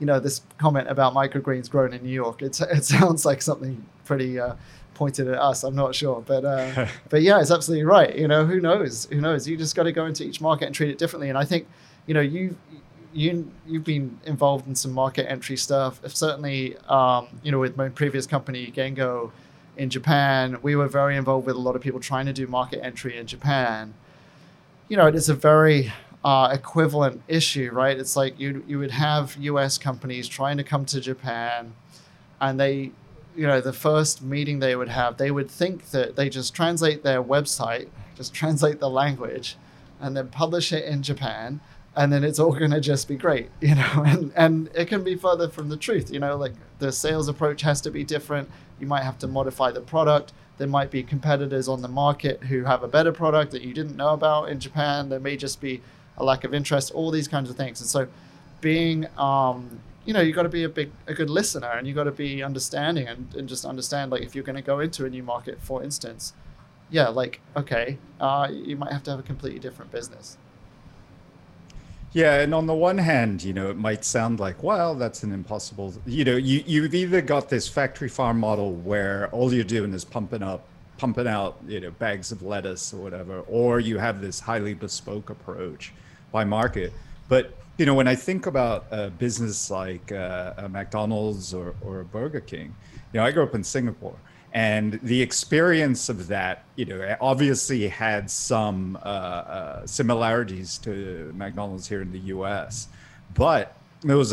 you know, this comment about microgreens grown in New York. It, it sounds like something pretty uh, pointed at us. I'm not sure, but uh, but yeah, it's absolutely right. You know, who knows? Who knows? You just got to go into each market and treat it differently. And I think, you know, you you you've been involved in some market entry stuff. Certainly, um, you know, with my previous company Gengo in Japan, we were very involved with a lot of people trying to do market entry in Japan. You know, it is a very uh, equivalent issue, right? It's like you you would have U.S. companies trying to come to Japan, and they, you know, the first meeting they would have, they would think that they just translate their website, just translate the language, and then publish it in Japan, and then it's all going to just be great, you know. And and it can be further from the truth, you know. Like the sales approach has to be different. You might have to modify the product. There might be competitors on the market who have a better product that you didn't know about in Japan. There may just be a lack of interest, all these kinds of things. And so, being um, you know, you've got to be a big, a good listener, and you've got to be understanding, and, and just understand like if you're going to go into a new market, for instance, yeah, like okay, uh, you might have to have a completely different business. Yeah, and on the one hand, you know, it might sound like, well, that's an impossible. You know, you you've either got this factory farm model where all you're doing is pumping up, pumping out, you know, bags of lettuce or whatever, or you have this highly bespoke approach by market. But you know, when I think about a business like uh, a McDonald's or, or a Burger King, you know, I grew up in Singapore, and the experience of that, you know, obviously had some uh, uh, similarities to McDonald's here in the U.S., but there was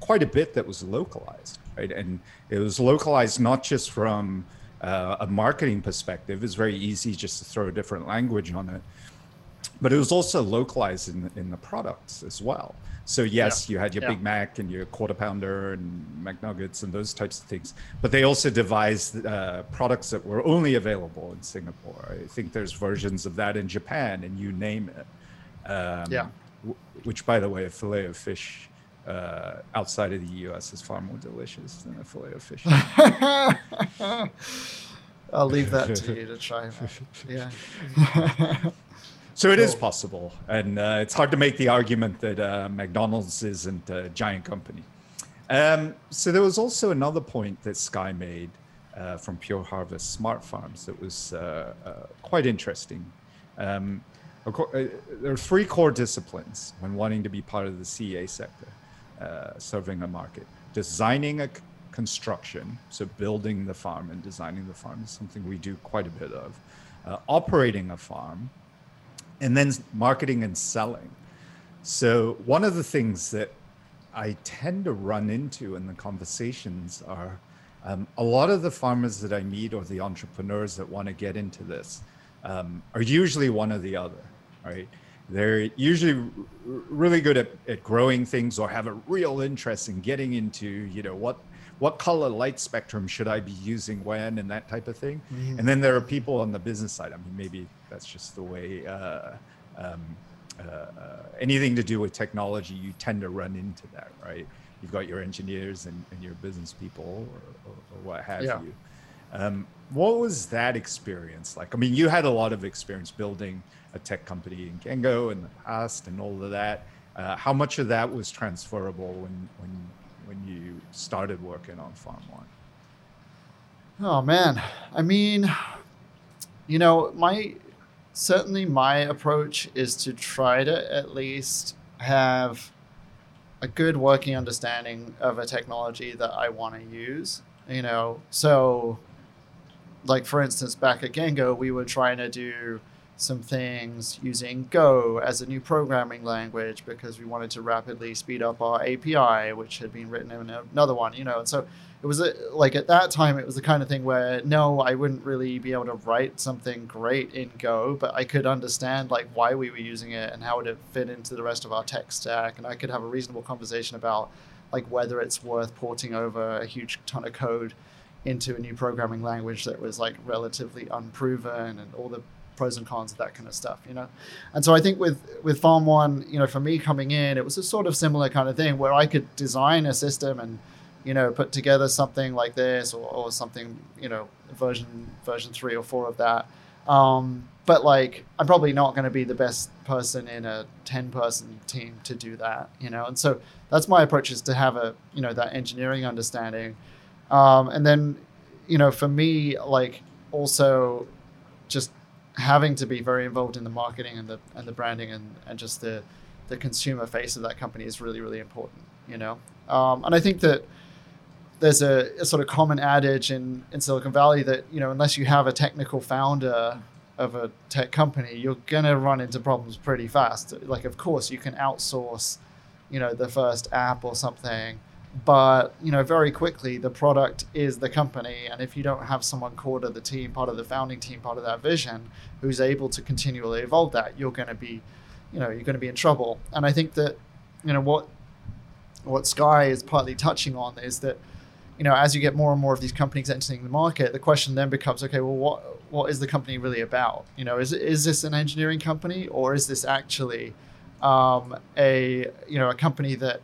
quite a bit that was localized, right? And it was localized not just from uh, a marketing perspective; it's very easy just to throw a different language on it but it was also localized in, in the products as well. So yes, yeah. you had your yeah. Big Mac and your quarter pounder and McNuggets and those types of things, but they also devised uh, products that were only available in Singapore. I think there's versions of that in Japan, and you name it. Um, yeah. which, by the way, a fillet of fish uh, outside of the U.S. is far more delicious than a fillet of fish. I'll leave that to you to try. Yeah. so it is possible, and uh, it's hard to make the argument that uh, McDonald's isn't a giant company. Um, so there was also another point that Sky made uh, from Pure Harvest Smart Farms that was uh, uh, quite interesting. Um, uh, there are three core disciplines when wanting to be part of the CEA sector, serving a market: designing a construction, so building the farm and designing the farm is something we do quite a bit of. Uh, operating a farm, and then marketing and selling. So, one of the things that I tend to run into in the conversations are um, a lot of the farmers that I meet or the entrepreneurs that want to get into this um, are usually one or the other, right? They're usually r- really good at, at growing things or have a real interest in getting into, you know, what what color light spectrum should I be using when and that type of thing. Mm-hmm. And then there are people on the business side. I mean, maybe that's just the way. Uh, um, uh, uh, anything to do with technology, you tend to run into that, right? You've got your engineers and, and your business people, or, or, or what have yeah. you. Um, what was that experience like? I mean, you had a lot of experience building a tech company in Gengo in the past and all of that. Uh, how much of that was transferable when when when you started working on Farm One? Oh man, I mean, you know, my certainly my approach is to try to at least have a good working understanding of a technology that I want to use. You know, so like for instance, back at Gengo, we were trying to do some things using Go as a new programming language because we wanted to rapidly speed up our API, which had been written in another one, you know. And so it was a, like at that time, it was the kind of thing where no, I wouldn't really be able to write something great in Go, but I could understand like why we were using it and how would it fit into the rest of our tech stack, and I could have a reasonable conversation about like whether it's worth porting over a huge ton of code into a new programming language that was like relatively unproven and all the pros and cons of that kind of stuff, you know. And so I think with with Farm One, you know, for me coming in, it was a sort of similar kind of thing where I could design a system and you know put together something like this or, or something you know version version three or four of that. Um, but like I'm probably not going to be the best person in a 10 person team to do that, you know. And so that's my approach is to have a you know that engineering understanding, um, and then you know for me like also just having to be very involved in the marketing and the and the branding and, and just the the consumer face of that company is really really important you know um, and I think that there's a, a, sort of common adage in, in Silicon Valley that you know unless you have a technical founder of a tech company you're gonna run into problems pretty fast. Like of course you can outsource you know the first app or something but you know very quickly the product is the company. And if you don't have someone core to the team part of the founding team part of that vision who's able to continually evolve that you're to be you know you're to be in trouble. And i think that you know what what sky is partly touching on is that you know as you get more and more of these companies entering the market the question then becomes okay well what what is the company really about you know is is this an engineering company or is this actually um, a you know a company that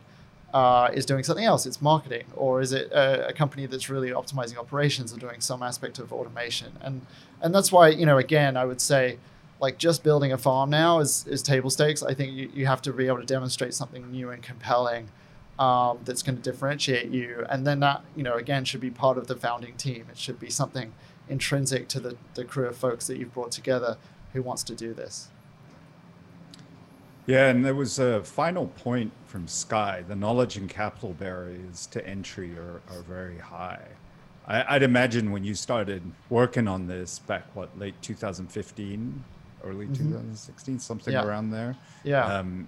uh, is doing something else. It's marketing, or is it a, a, company that's really optimizing operations or doing some aspect of automation? And and that's why you know again I would say like just building a farm now is is table stakes. I think you, you have to be able to demonstrate something new and compelling um, that's going to differentiate you, and then that you know again should be part of the founding team. It should be something intrinsic to the, the crew of folks that you've brought together who wants to do this. Yeah, and there was a final point from Sky. The knowledge and capital barriers to entry are, are very high. I, would imagine when you started working on this back, what, late 2015, early mm-hmm. 2016, something yeah. around there. Yeah. Um,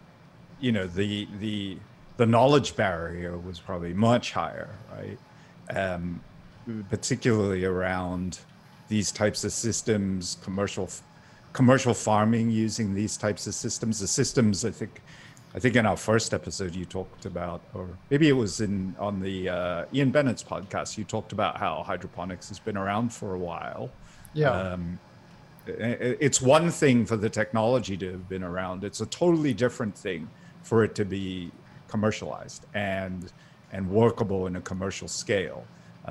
you know, the, the, the knowledge barrier was probably much higher, right? Um, particularly around these types of systems, commercial commercial farming using these types of systems. The systems, I think, I think in our first episode you talked about, or maybe it was in on the uh, Ian Bennett's podcast, you talked about how hydroponics has been around for a while. Yeah. Um, it's one thing for the technology to have been around. It's a totally different thing for it to be commercialized and and workable in a commercial scale.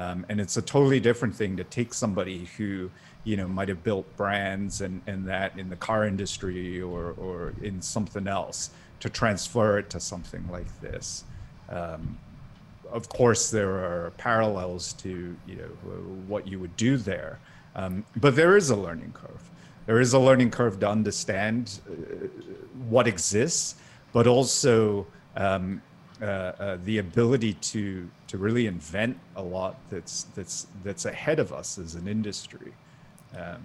Um, and it's a totally different thing to take somebody who you know might have built brands and, and that in the car industry or, or in something else to transfer it to something like this. Um, of course, there are parallels to you know what you would do there, um, but there is a learning curve. There is a learning curve to understand uh, what exists, but also um, uh, uh, the ability to to really invent a lot that's that's that's ahead of us as an industry. Um,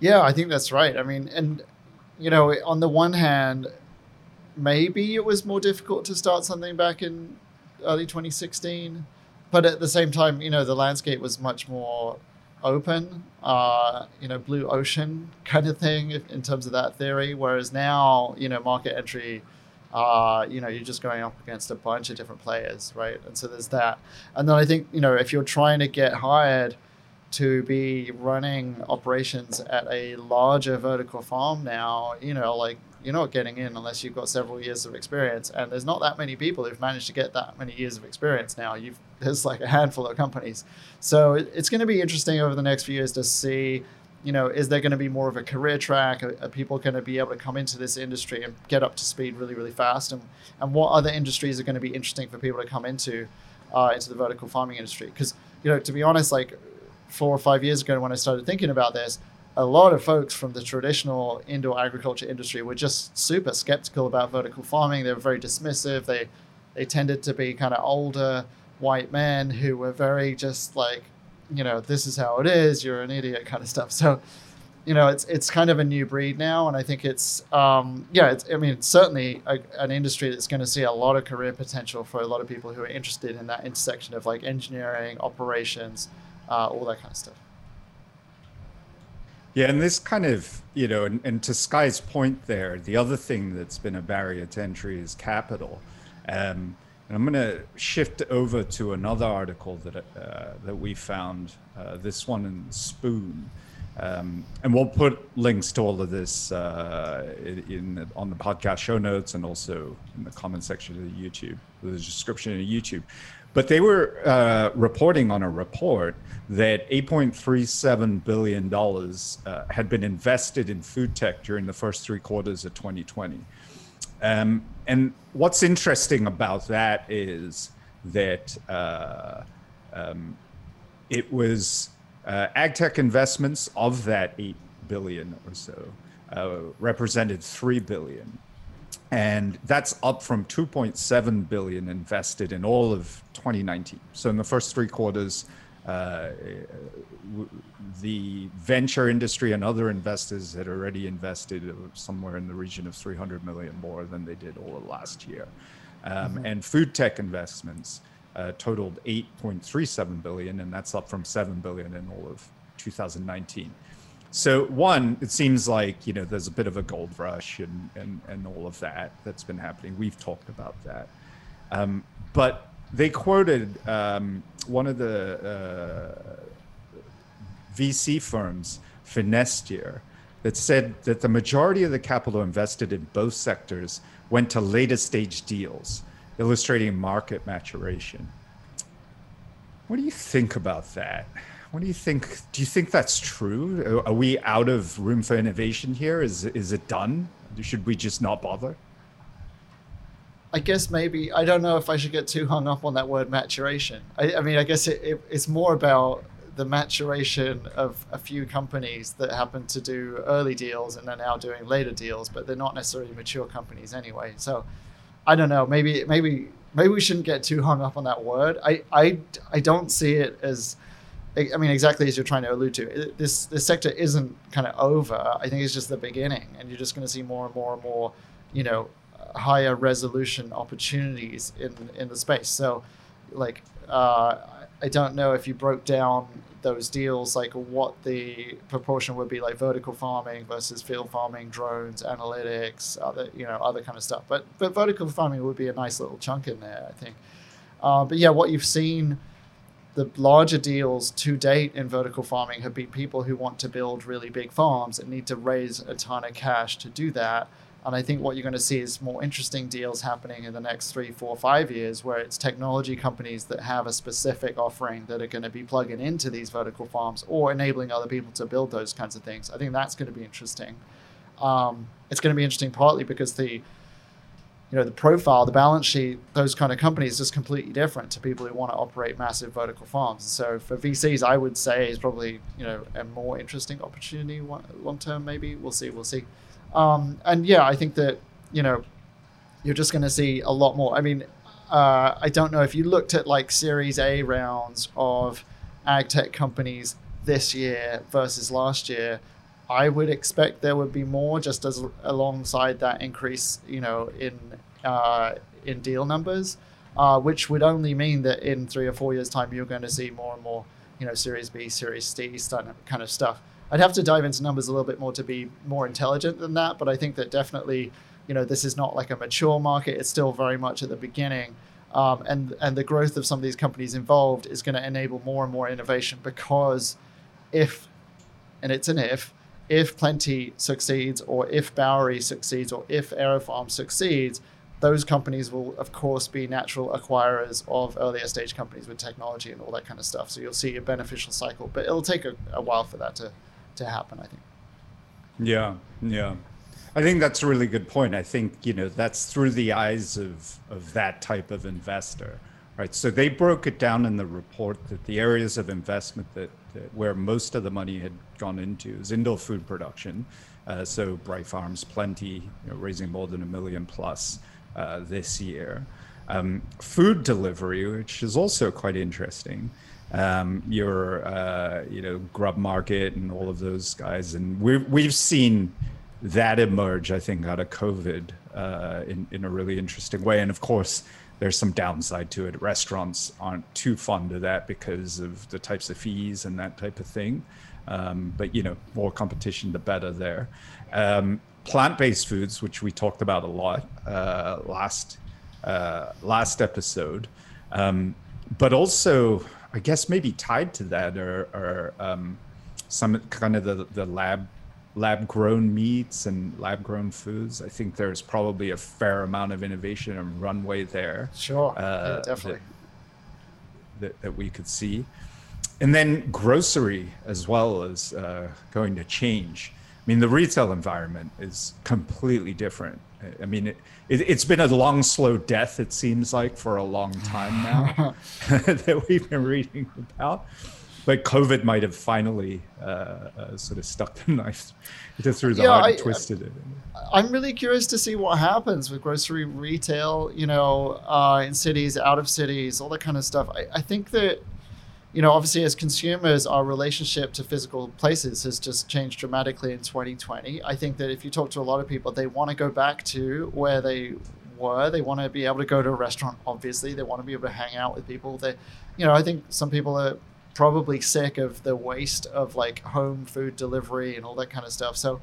yeah, I think that's right. I mean, and you know, on the one hand, maybe it was more difficult to start something back in early 2016, but at the same time, you know, the landscape was much more open, uh, you know, blue ocean kind of thing in terms of that theory. Whereas now, you know, market entry, uh, you know, you're just going up against a bunch of different players, right? And so there's that. And then I think, you know, if you're trying to get hired to be running operations at a larger vertical farm now, you know, like you're not getting in unless you've got several years of experience. And there's not that many people who've managed to get that many years of experience now. You've there's like a handful of companies. So it's going to be interesting over the next few years to see, you know, is there going to be more of a career track? Are, are people going to be able to come into this industry and get up to speed really, really fast? And and what other industries are going to be interesting for people to come into, uh, into the vertical farming industry? Because you know, to be honest, like four or five years ago when I started thinking about this, a lot of folks from the traditional indoor agriculture industry were just super skeptical about vertical farming. They were very dismissive. They they tended to be kind of older white men who were very just like, you know, this is how it is. You're an idiot, kind of stuff. So, you know, it's it's kind of a new breed now, and I think it's um, yeah, it's I mean, it's certainly a, an industry that's going to see a lot of career potential for a lot of people who are interested in that intersection of like engineering, operations, uh, all that kind of stuff. Yeah, and this kind of, you know, and, and, to Sky's point there, the other thing that's been a barrier to entry is capital. Um, and I'm going to shift over to another article that uh, that we found. Uh, this one in Spoon, um, and we'll put links to all of this uh, in, on the podcast show notes and also in the comment section of the YouTube, the description of YouTube. But they were uh, reporting on a report that 8.37 billion dollars uh, had been invested in food tech during the first three quarters of 2020. Um, and what's interesting about that is that uh, um, it was uh, ag tech investments of that 8 billion or so uh, represented 3 billion. And that's up from 2.7 billion invested in all of 2019 so in the first three quarters uh, the venture industry and other investors had already invested somewhere in the region of 300 million more than they did all of last year um, mm-hmm. and food tech investments uh, totaled 8.37 billion and that's up from 7 billion in all of 2019 so one, it seems like you know there's a bit of a gold rush and and and all of that that's been happening. We've talked about that, um, but they quoted um, one of the uh, VC firms, Finistere, that said that the majority of the capital invested in both sectors went to later stage deals, illustrating market maturation. What do you think about that? What do you think? Do you think that's true? Are we out of room for innovation here? Is is it done? Should we just not bother? I guess maybe I don't know if I should get too hung up on that word maturation. I, I mean, I guess it, it, it's more about the maturation of a few companies that happen to do early deals and are now doing later deals, but they're not necessarily mature companies anyway. So I don't know. Maybe maybe maybe we shouldn't get too hung up on that word. I I, I don't see it as I mean, exactly as you're trying to allude to, this this sector isn't kind of over. I think it's just the beginning, and you're just going to see more and more and more, you know, higher resolution opportunities in in the space. So, like, uh, I don't know if you broke down those deals, like what the proportion would be, like vertical farming versus field farming, drones, analytics, other you know other kind of stuff. But but vertical farming would be a nice little chunk in there, I think. Uh, but yeah, what you've seen the larger deals to date in vertical farming have been people who want to build really big farms and need to raise a ton of cash to do that. And I think what you're going to see is more interesting deals happening in the next three, four, five years, where it's technology companies that have a specific offering that are going to be plugging into these vertical farms or enabling other people to build those kinds of things. I think that's going to be interesting. Um, it's going to be interesting partly because the you know the profile, the balance sheet, those kind of companies is completely different to people who want to operate massive vertical farms. So for VCs, I would say is probably you know a more interesting opportunity long term. Maybe we'll see. We'll see. Um, and yeah, I think that you know you're just going to see a lot more. I mean, uh, I don't know if you looked at like Series A rounds of ag tech companies this year versus last year. I would expect there would be more just as alongside that increase, you know, in uh, in deal numbers, uh, which would only mean that in three or four years' time you're going to see more and more, you know, Series B, Series C, kind of stuff. I'd have to dive into numbers a little bit more to be more intelligent than that, but I think that definitely, you know, this is not like a mature market. It's still very much at the beginning. Um, and and the growth of some of these companies involved is going to enable more and more innovation because if and it's an if if plenty succeeds or if bowery succeeds or if aerofarm succeeds those companies will of course be natural acquirers of earlier stage companies with technology and all that kind of stuff so you'll see a beneficial cycle but it'll take a, a while for that to to happen. I think. Yeah, yeah. I think that's a really good point. I think you know that's through the eyes of of that type of investor, right? So they broke it down in the report that the areas of investment that, that where most of the money had gone into is indoor food production. Uh, so Bright Farms, Plenty, you know, raising more than a million plus uh, this year. Um, food delivery, which is also quite interesting um, your uh, you know GrubMarket and all of those guys, and we've we've seen that emerge, I think, out of COVID uh, in in a really interesting way. And of course, there's some downside to it. Restaurants aren't too fond of that because of the types of fees and that type of thing. Um, but you know, more competition, the better there. Um, plant-based foods, which we talked about a lot uh, last uh, last episode, um, but also I guess maybe tied to that are, are um, some kind of the, the lab lab grown meats and lab grown foods. I think there's probably a fair amount of innovation and runway there. Sure, uh, yeah, definitely. That, that, that, we could see. And then grocery as well is uh, going to change. I mean, the retail environment is completely different. I mean, it, it, has been a long, slow death, it seems like, for a long time now that we've been reading about. But COVID might have finally uh, uh, sort of stuck the knife through the yeah, heart and I, twisted it. I'm really curious to see what happens with grocery retail, you know, uh, in cities, out of cities, all that kind of stuff. I, I think that you know, obviously as consumers, our relationship to physical places has just changed dramatically in 2020. I think that if you talk to a lot of people, they want to go back to where they were. They want to be able to go to a restaurant, obviously. They want to be able to hang out with people. They, you know, I think some people are probably sick of the waste of like home food delivery and all that kind of stuff. So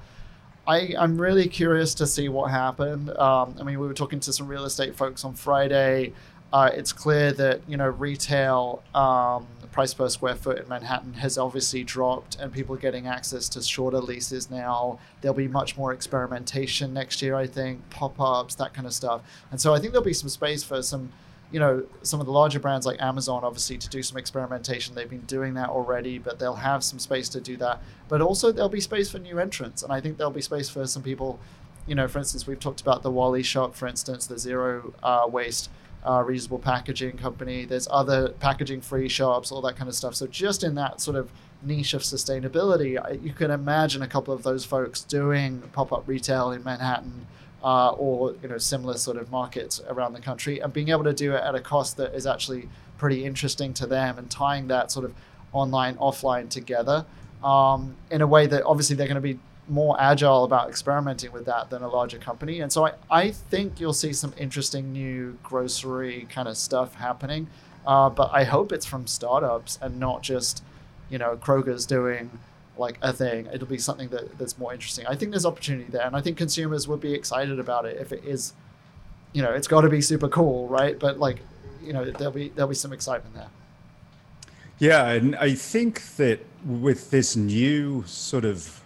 I, I'm really curious to see what happened. Um, I mean, we were talking to some real estate folks on Friday. Uh, it's clear that, you know, retail. Um, price per square foot in Manhattan has obviously dropped, and people are getting access to shorter leases now. There'll be much more experimentation next year, I think, pop ups, that kind of stuff. And so I think there'll be some space for some, you know, some of the larger brands like Amazon, obviously, to do some experimentation. They've been doing that already, but they'll have some space to do that. But also, there'll be space for new entrants, and I think there'll be space for some people. You know, for instance, we've talked about the Wally shop, for instance, the zero uh, waste uh, reusable packaging company. There's other packaging free shops, all that kind of stuff. So just in that sort of niche of sustainability, you can imagine a couple of those folks doing pop-up retail in Manhattan uh, or you know similar sort of markets around the country, and being able to do it at a cost that is actually pretty interesting to them, and tying that sort of online offline together um, in a way that obviously they're going to be more agile about experimenting with that than a larger company. And so I, I think you'll see some interesting new grocery kind of stuff happening. Uh, but I hope it's from startups and not just, you know, Kroger's doing like a thing. It'll be something that, that's more interesting. I think there's opportunity there. And I think consumers would be excited about it if it is, you know, it's got to be super cool, right? But like, you know, there'll be there'll be some excitement there. Yeah, and I think that with this new sort of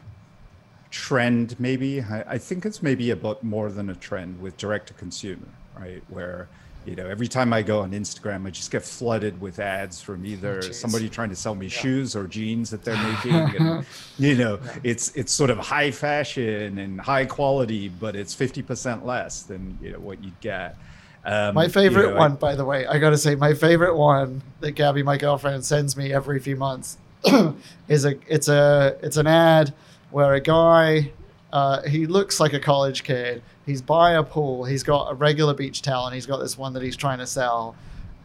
trend maybe I, I, think it's maybe about more than a trend with direct to consumer right where you know every time i go on instagram i just get flooded with ads from either oh, somebody trying to sell me yeah. shoes or jeans that they're making and, you know yeah. it's it's sort of high fashion and high quality but it's 50% less than you know what you'd get um, my favorite you know, one, I, by the way, I gotta say, my favorite one that Gabby, my girlfriend, sends me every few months is a it's a it's an ad where a guy uh, he looks like a college kid. He's by a pool. He's got a regular beach towel, and he's got this one that he's trying to sell.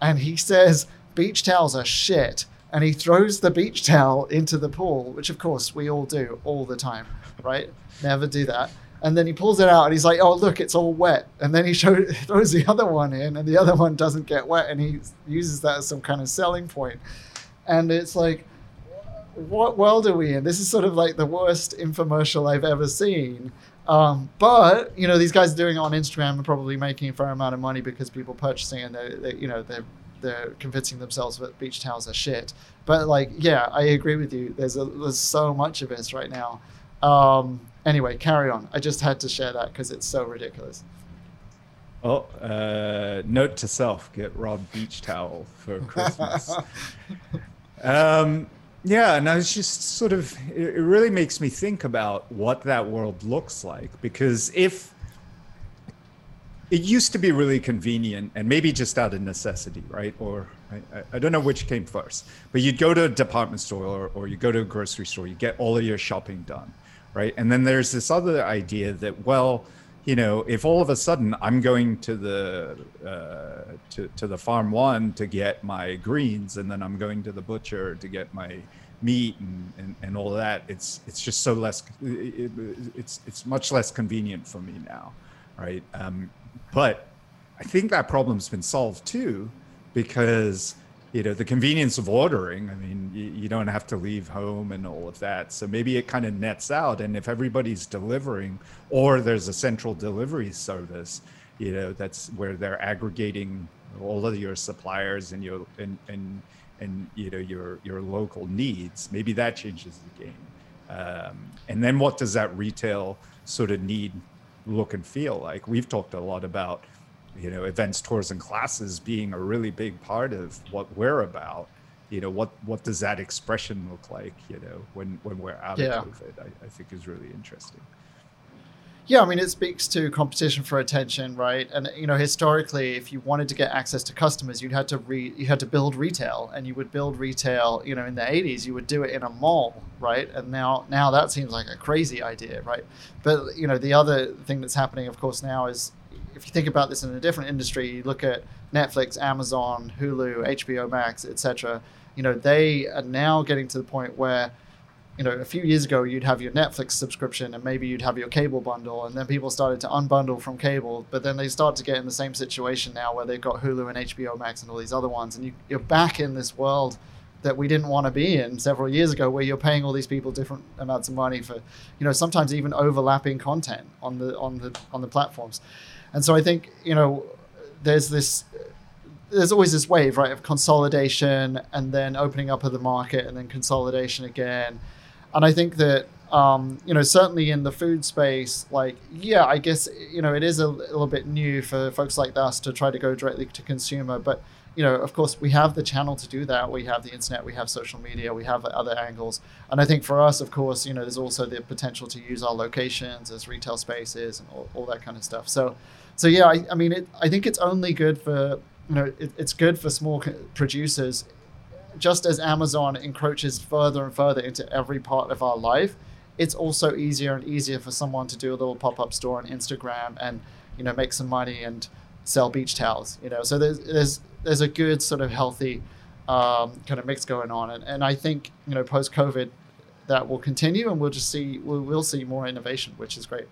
And he says beach towels are shit, and he throws the beach towel into the pool, which of course we all do all the time, right? Never do that. And then he pulls it out, and he's like, "Oh, look, it's all wet." And then he show, throws the other one in, and the other one doesn't get wet, and he uses that as some kind of selling point. And it's like, what world are we in? This is sort of like the worst infomercial I've ever seen. Um, but you know, these guys are doing it on Instagram and probably making a fair amount of money because people purchasing and they, they you know they're they're convincing themselves that beach towels are shit. But like, yeah, I agree with you. There's a, there's so much of this right now. Um, anyway, carry on. I just had to share that because it's so ridiculous. Oh, uh, note to self: get Rob beach towel for Christmas. um, yeah, and I was just sort of, it really makes me think about what that world looks like because if it used to be really convenient and maybe just out of necessity, right? Or I, I don't know which came first, but you'd go to a department store or, or you go to a grocery store, you get all of your shopping done, right? And then there's this other idea that, well, you know, if all of a sudden I'm going to the uh, to to the farm one to get my greens, and then I'm going to the butcher to get my meat and, and, and all that, it's it's just so less. It, it's it's much less convenient for me now, right? Um, but I think that problem's been solved too, because you know the convenience of ordering i mean you, you, don't have to leave home and all of that. So maybe it kind of nets out and if everybody's delivering or there's a central delivery service you know that's where they're aggregating all of your suppliers and your and and and you know your your local needs maybe that changes the game. Um, and then what does that retail sort of need look and feel like? We've talked a lot about you know events tours and classes being a really big part of what we're about you know what what does that expression look like you know when when we're out yeah. of covid? I, I, think is really interesting. Yeah i mean it speaks to competition for attention right? And you know historically if you wanted to get access to customers you had to re you had to build retail and you would build retail you know in the 80s you would do it in a mall right? And now now that seems like a crazy idea right? But you know the other thing that's happening of course now is if you think about this in a different industry, you look at Netflix, Amazon, Hulu, HBO Max, etc. You know, they are now getting to the point where, you know, a few years ago you'd have your Netflix subscription and maybe you'd have your cable bundle, and then people started to unbundle from cable, but then they start to get in the same situation now where they've got Hulu and HBO Max and all these other ones, and you, you're back in this world that we didn't want to be in several years ago where you're paying all these people different amounts of money for you know sometimes even overlapping content on the on the on the platforms and so I think you know there's this there's always this wave right of consolidation and then opening up of the market and then consolidation again. And i think that um, you know certainly in the food space like yeah i guess you know it is a little bit new for folks like us to try to go directly to consumer. But you know of course we have the channel to do that. We have the internet. We have social media. We have other angles. And i think for us of course you know there's also the potential to use our locations as retail spaces and all, all that kind of stuff. So so yeah, I, I mean, it, I think it's only good for you know it, it's good for small producers. Just as Amazon encroaches further and further into every part of our life, it's also easier and easier for someone to do a little pop-up store on Instagram and you know make some money and sell beach towels. You know, so there's there's there's a good sort of healthy um, kind of mix going on, and, and I think you know post COVID that will continue, and we'll just see we'll, we'll see more innovation, which is great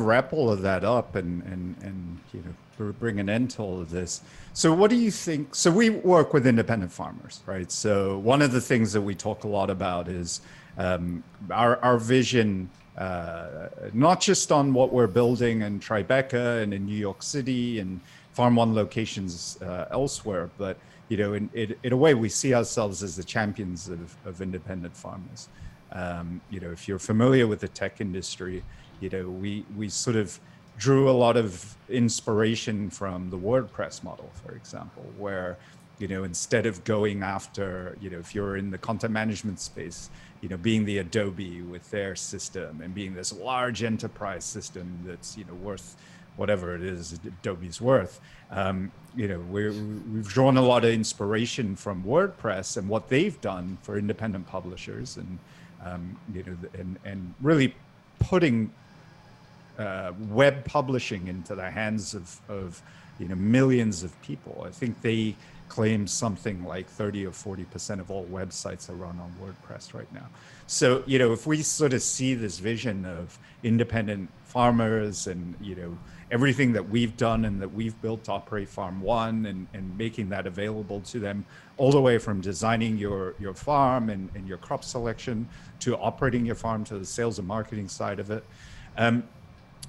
wrap all of that up and and and you know bring an end to all of this. So what do you think? So we work with independent farmers, right? So one of the things that we talk a lot about is um, our our vision. Uh, not just on what we're building in Tribeca and in New York City and Farm One locations uh, elsewhere, but you know, in, in, in, a way, we see ourselves as the champions of, of independent farmers. Um, you know, if you're familiar with the tech industry, you know, we we sort of drew a lot of inspiration from the WordPress model, for example, where you know instead of going after you know if you're in the content management space you know being the adobe with their system and being this large enterprise system that's you know worth whatever it is adobe's worth um, you know we we've drawn a lot of inspiration from wordpress and what they've done for independent publishers and um, you know and and really putting uh, web publishing into the hands of, of you know millions of people. I think they claim something like 30 or 40 percent of all websites are run on WordPress right now. So you know if we sort of see this vision of independent farmers and you know everything that we've done and that we've built to operate Farm One and, and making that available to them, all the way from designing your, your farm and, and your crop selection to operating your farm to the sales and marketing side of it. Um,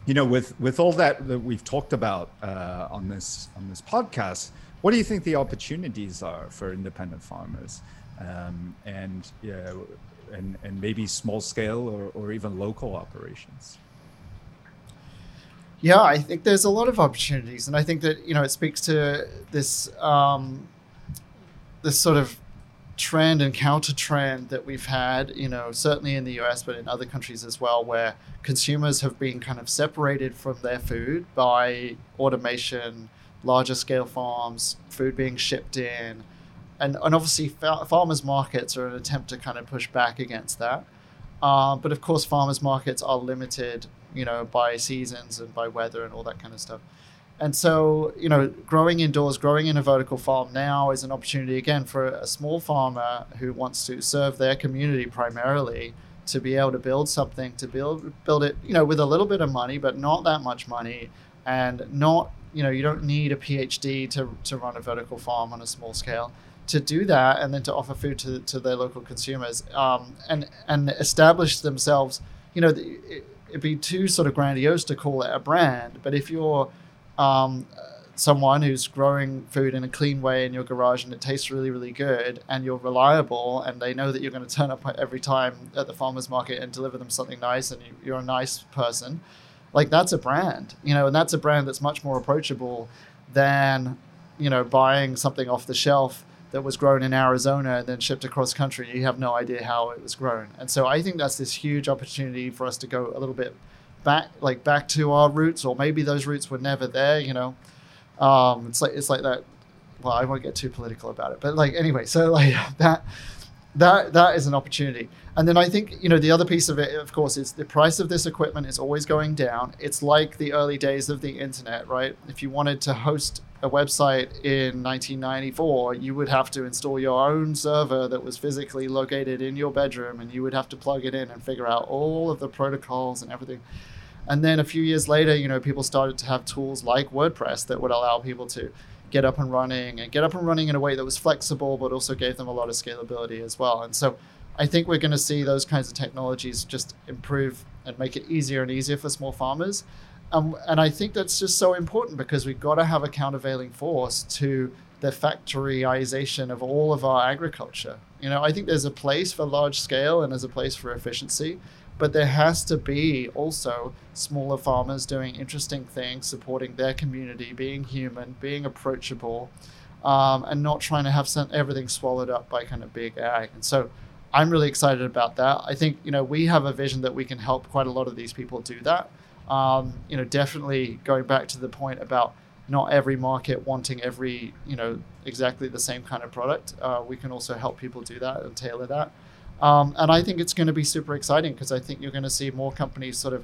you know, with with all that that we've talked about uh, on this on this podcast, what do you think the opportunities are for independent farmers, um, and yeah, and and maybe small scale or, or even local operations? Yeah, I think there's a lot of opportunities, and I think that you know it speaks to this um, this sort of trend and counter trend that we've had, you know, certainly in the US, but in other countries as well, where consumers have been kind of separated from their food by automation, larger scale farms, food being shipped in. And, and obviously, farmers markets are an attempt to kind of push back against that. Uh, but of course, farmers markets are limited, you know, by seasons and by weather and all that kind of stuff. And so, you know, growing indoors, growing in a vertical farm now is an opportunity again for a small farmer who wants to serve their community primarily to be able to build something, to build build it, you know, with a little bit of money, but not that much money, and not, you know, you don't need a PhD to to run a vertical farm on a small scale. To do that and then to offer food to, to their local consumers um, and and establish themselves, you know, it, it'd be too sort of grandiose to call it a brand, but if you're um, someone who's growing food in a clean way in your garage and it tastes really really good and you're reliable and they know that you're going to turn up every time at the farmers market and deliver them something nice and you, are a nice person like that's a brand you know and that's a brand that's much more approachable than you know buying something off the shelf that was grown in Arizona and then shipped across country. You have no idea how it was grown. And so I think that's this huge opportunity for us to go a little bit back like back to our roots, or maybe those roots were never there. You know, um, it's like it's like that. Well, I won't get too political about it, but like anyway, so like that that that is an opportunity. And then I think you know the other piece of it, of course, is the price of this equipment is always going down. It's like the early days of the internet, right? If you wanted to host a website in 1994, you would have to install your own server that was physically located in your bedroom, and you would have to plug it in and figure out all of the protocols and everything. And then a few years later, you know, people started to have tools like WordPress that would allow people to get up and running and get up and running in a way that was flexible, but also gave them a lot of scalability as well. And so I think we're going to see those kinds of technologies just improve and make it easier and easier for small farmers. Um, and I think that's just so important because we've got to have a countervailing force to the factoryization of all of our agriculture. You know, I think there's a place for large scale and there's a place for efficiency but there has to be also smaller farmers doing interesting things, supporting their community, being human, being approachable, um, and not trying to have some, everything swallowed up by kind of big ag. And so I'm really excited about that. I think you know we have a vision that we can help quite a lot of these people do that. Um, you know, definitely going back to the point about not every market wanting every you know exactly the same kind of product. Uh, we can also help people do that and tailor that. Um, and I think it's going to be super exciting because I think you're going to see more companies sort of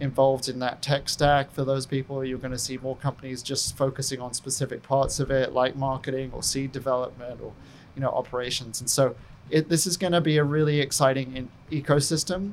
involved in that tech stack for those people. You're going to see more companies just focusing on specific parts of it, like marketing or seed development or you know operations. And so it, this is going to be a really exciting in, ecosystem.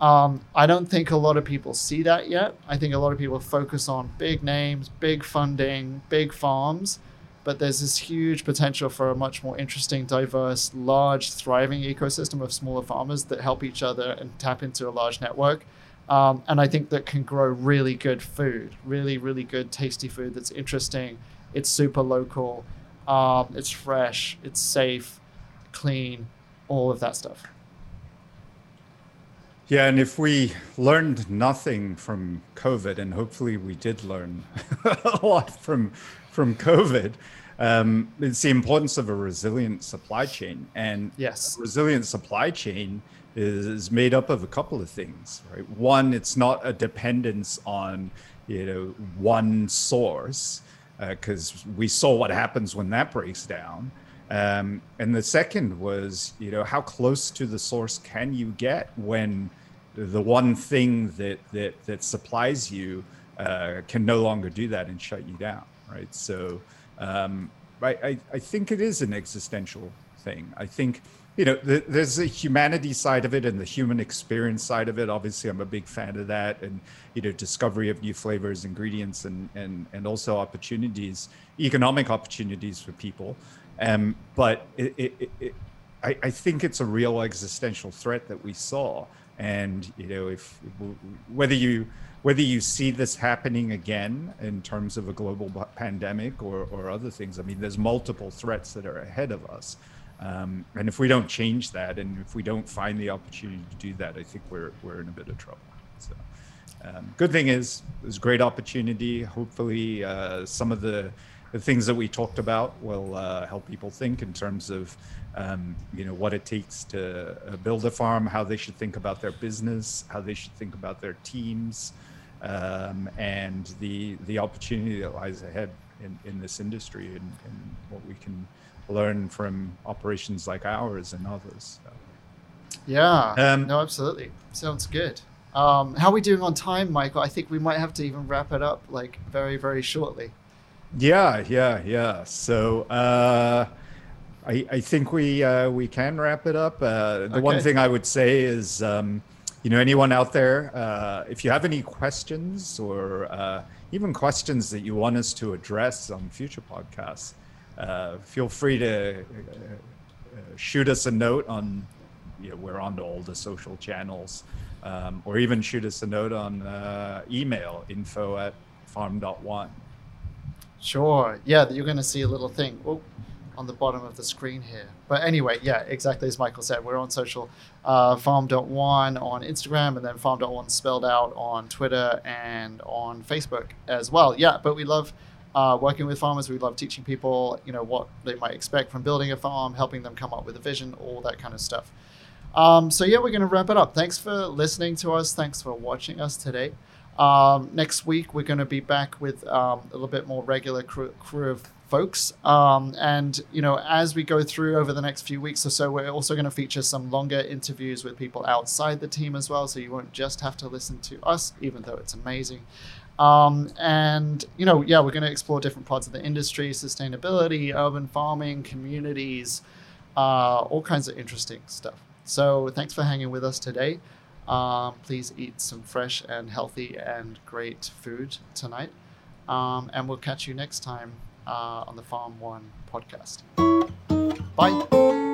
Um, I don't think a lot of people see that yet. I think a lot of people focus on big names, big funding, big farms but there's this huge potential for a much more interesting, diverse, large, thriving ecosystem of smaller farmers that help each other and tap into a large network. Um, and I think that can grow really good food, really, really good, tasty food that's interesting. It's super local, um, it's fresh, it's safe, clean, all of that stuff. Yeah, and if we learned nothing from COVID, and hopefully we did learn a lot from from COVID, um, it's the importance of a resilient supply chain. And yes, resilient supply chain is, is made up of a couple of things, right? One, it's not a dependence on you know one source because uh, we saw what happens when that breaks down. Um, and the second was, you know, how close to the source can you get when the one thing that that that supplies you uh, can no longer do that and shut you down, right? So um, I, I, I think it is an existential thing. I think you know the, there's a humanity side of it and the human experience side of it. Obviously, I'm a big fan of that, and you know discovery of new flavors, ingredients, and and and also opportunities, economic opportunities for people. Um, but it, it, it, I, I think it's a real existential threat that we saw and you know if whether you whether you see this happening again in terms of a global pandemic or, or other things i mean there's multiple threats that are ahead of us. Um, and if we don't change that and if we don't find the opportunity to do that i think we're, we're in a bit of trouble. So um, good thing is there's great opportunity. Hopefully uh, some of the the things that we talked about will uh, help people think in terms of um, you know what it takes to uh, build a farm, how they should think about their business, how they should think about their teams, um, and the the opportunity that lies ahead in, in this industry and, and what we can learn from operations like ours and others. So. Yeah. Um, no, absolutely. Sounds good. Um, how are we doing on time, Michael? I think we might have to even wrap it up like very, very shortly. Yeah, yeah, yeah. So uh, I, I think we uh, we can wrap it up. Uh, the okay. one thing I would say is, um, you know, anyone out there, uh, if you have any questions or uh, even questions that you want us to address on future podcasts, uh, feel free to shoot us a note on. You know, we're on all the social channels, um, or even shoot us a note on email info at farm.one. Sure. Yeah, you're going to see a little thing oh, on the bottom of the screen here. But anyway, yeah, exactly as Michael said, we're on social uh, farm.one on Instagram and then farm.one spelled out on Twitter and on Facebook as well. Yeah, but we love uh, working with farmers. We love teaching people, you know, what they might expect from building a farm, helping them come up with a vision, all that kind of stuff. Um, so yeah, we're going to wrap it up. Thanks for listening to us. Thanks for watching us today. Um, next week, we're going to be back with um, a little bit more regular crew, crew of folks. Um, and, you know, as we go through over the next few weeks or so, we're also going to feature some longer interviews with people outside the team as well. So you won't just have to listen to us, even though it's amazing. Um, and, you know, yeah, we're going to explore different parts of the industry, sustainability, urban farming, communities, uh, all kinds of interesting stuff. So thanks for hanging with us today. Um, please eat some fresh and healthy and great food tonight. Um, and we'll catch you next time uh, on the Farm One podcast. Bye.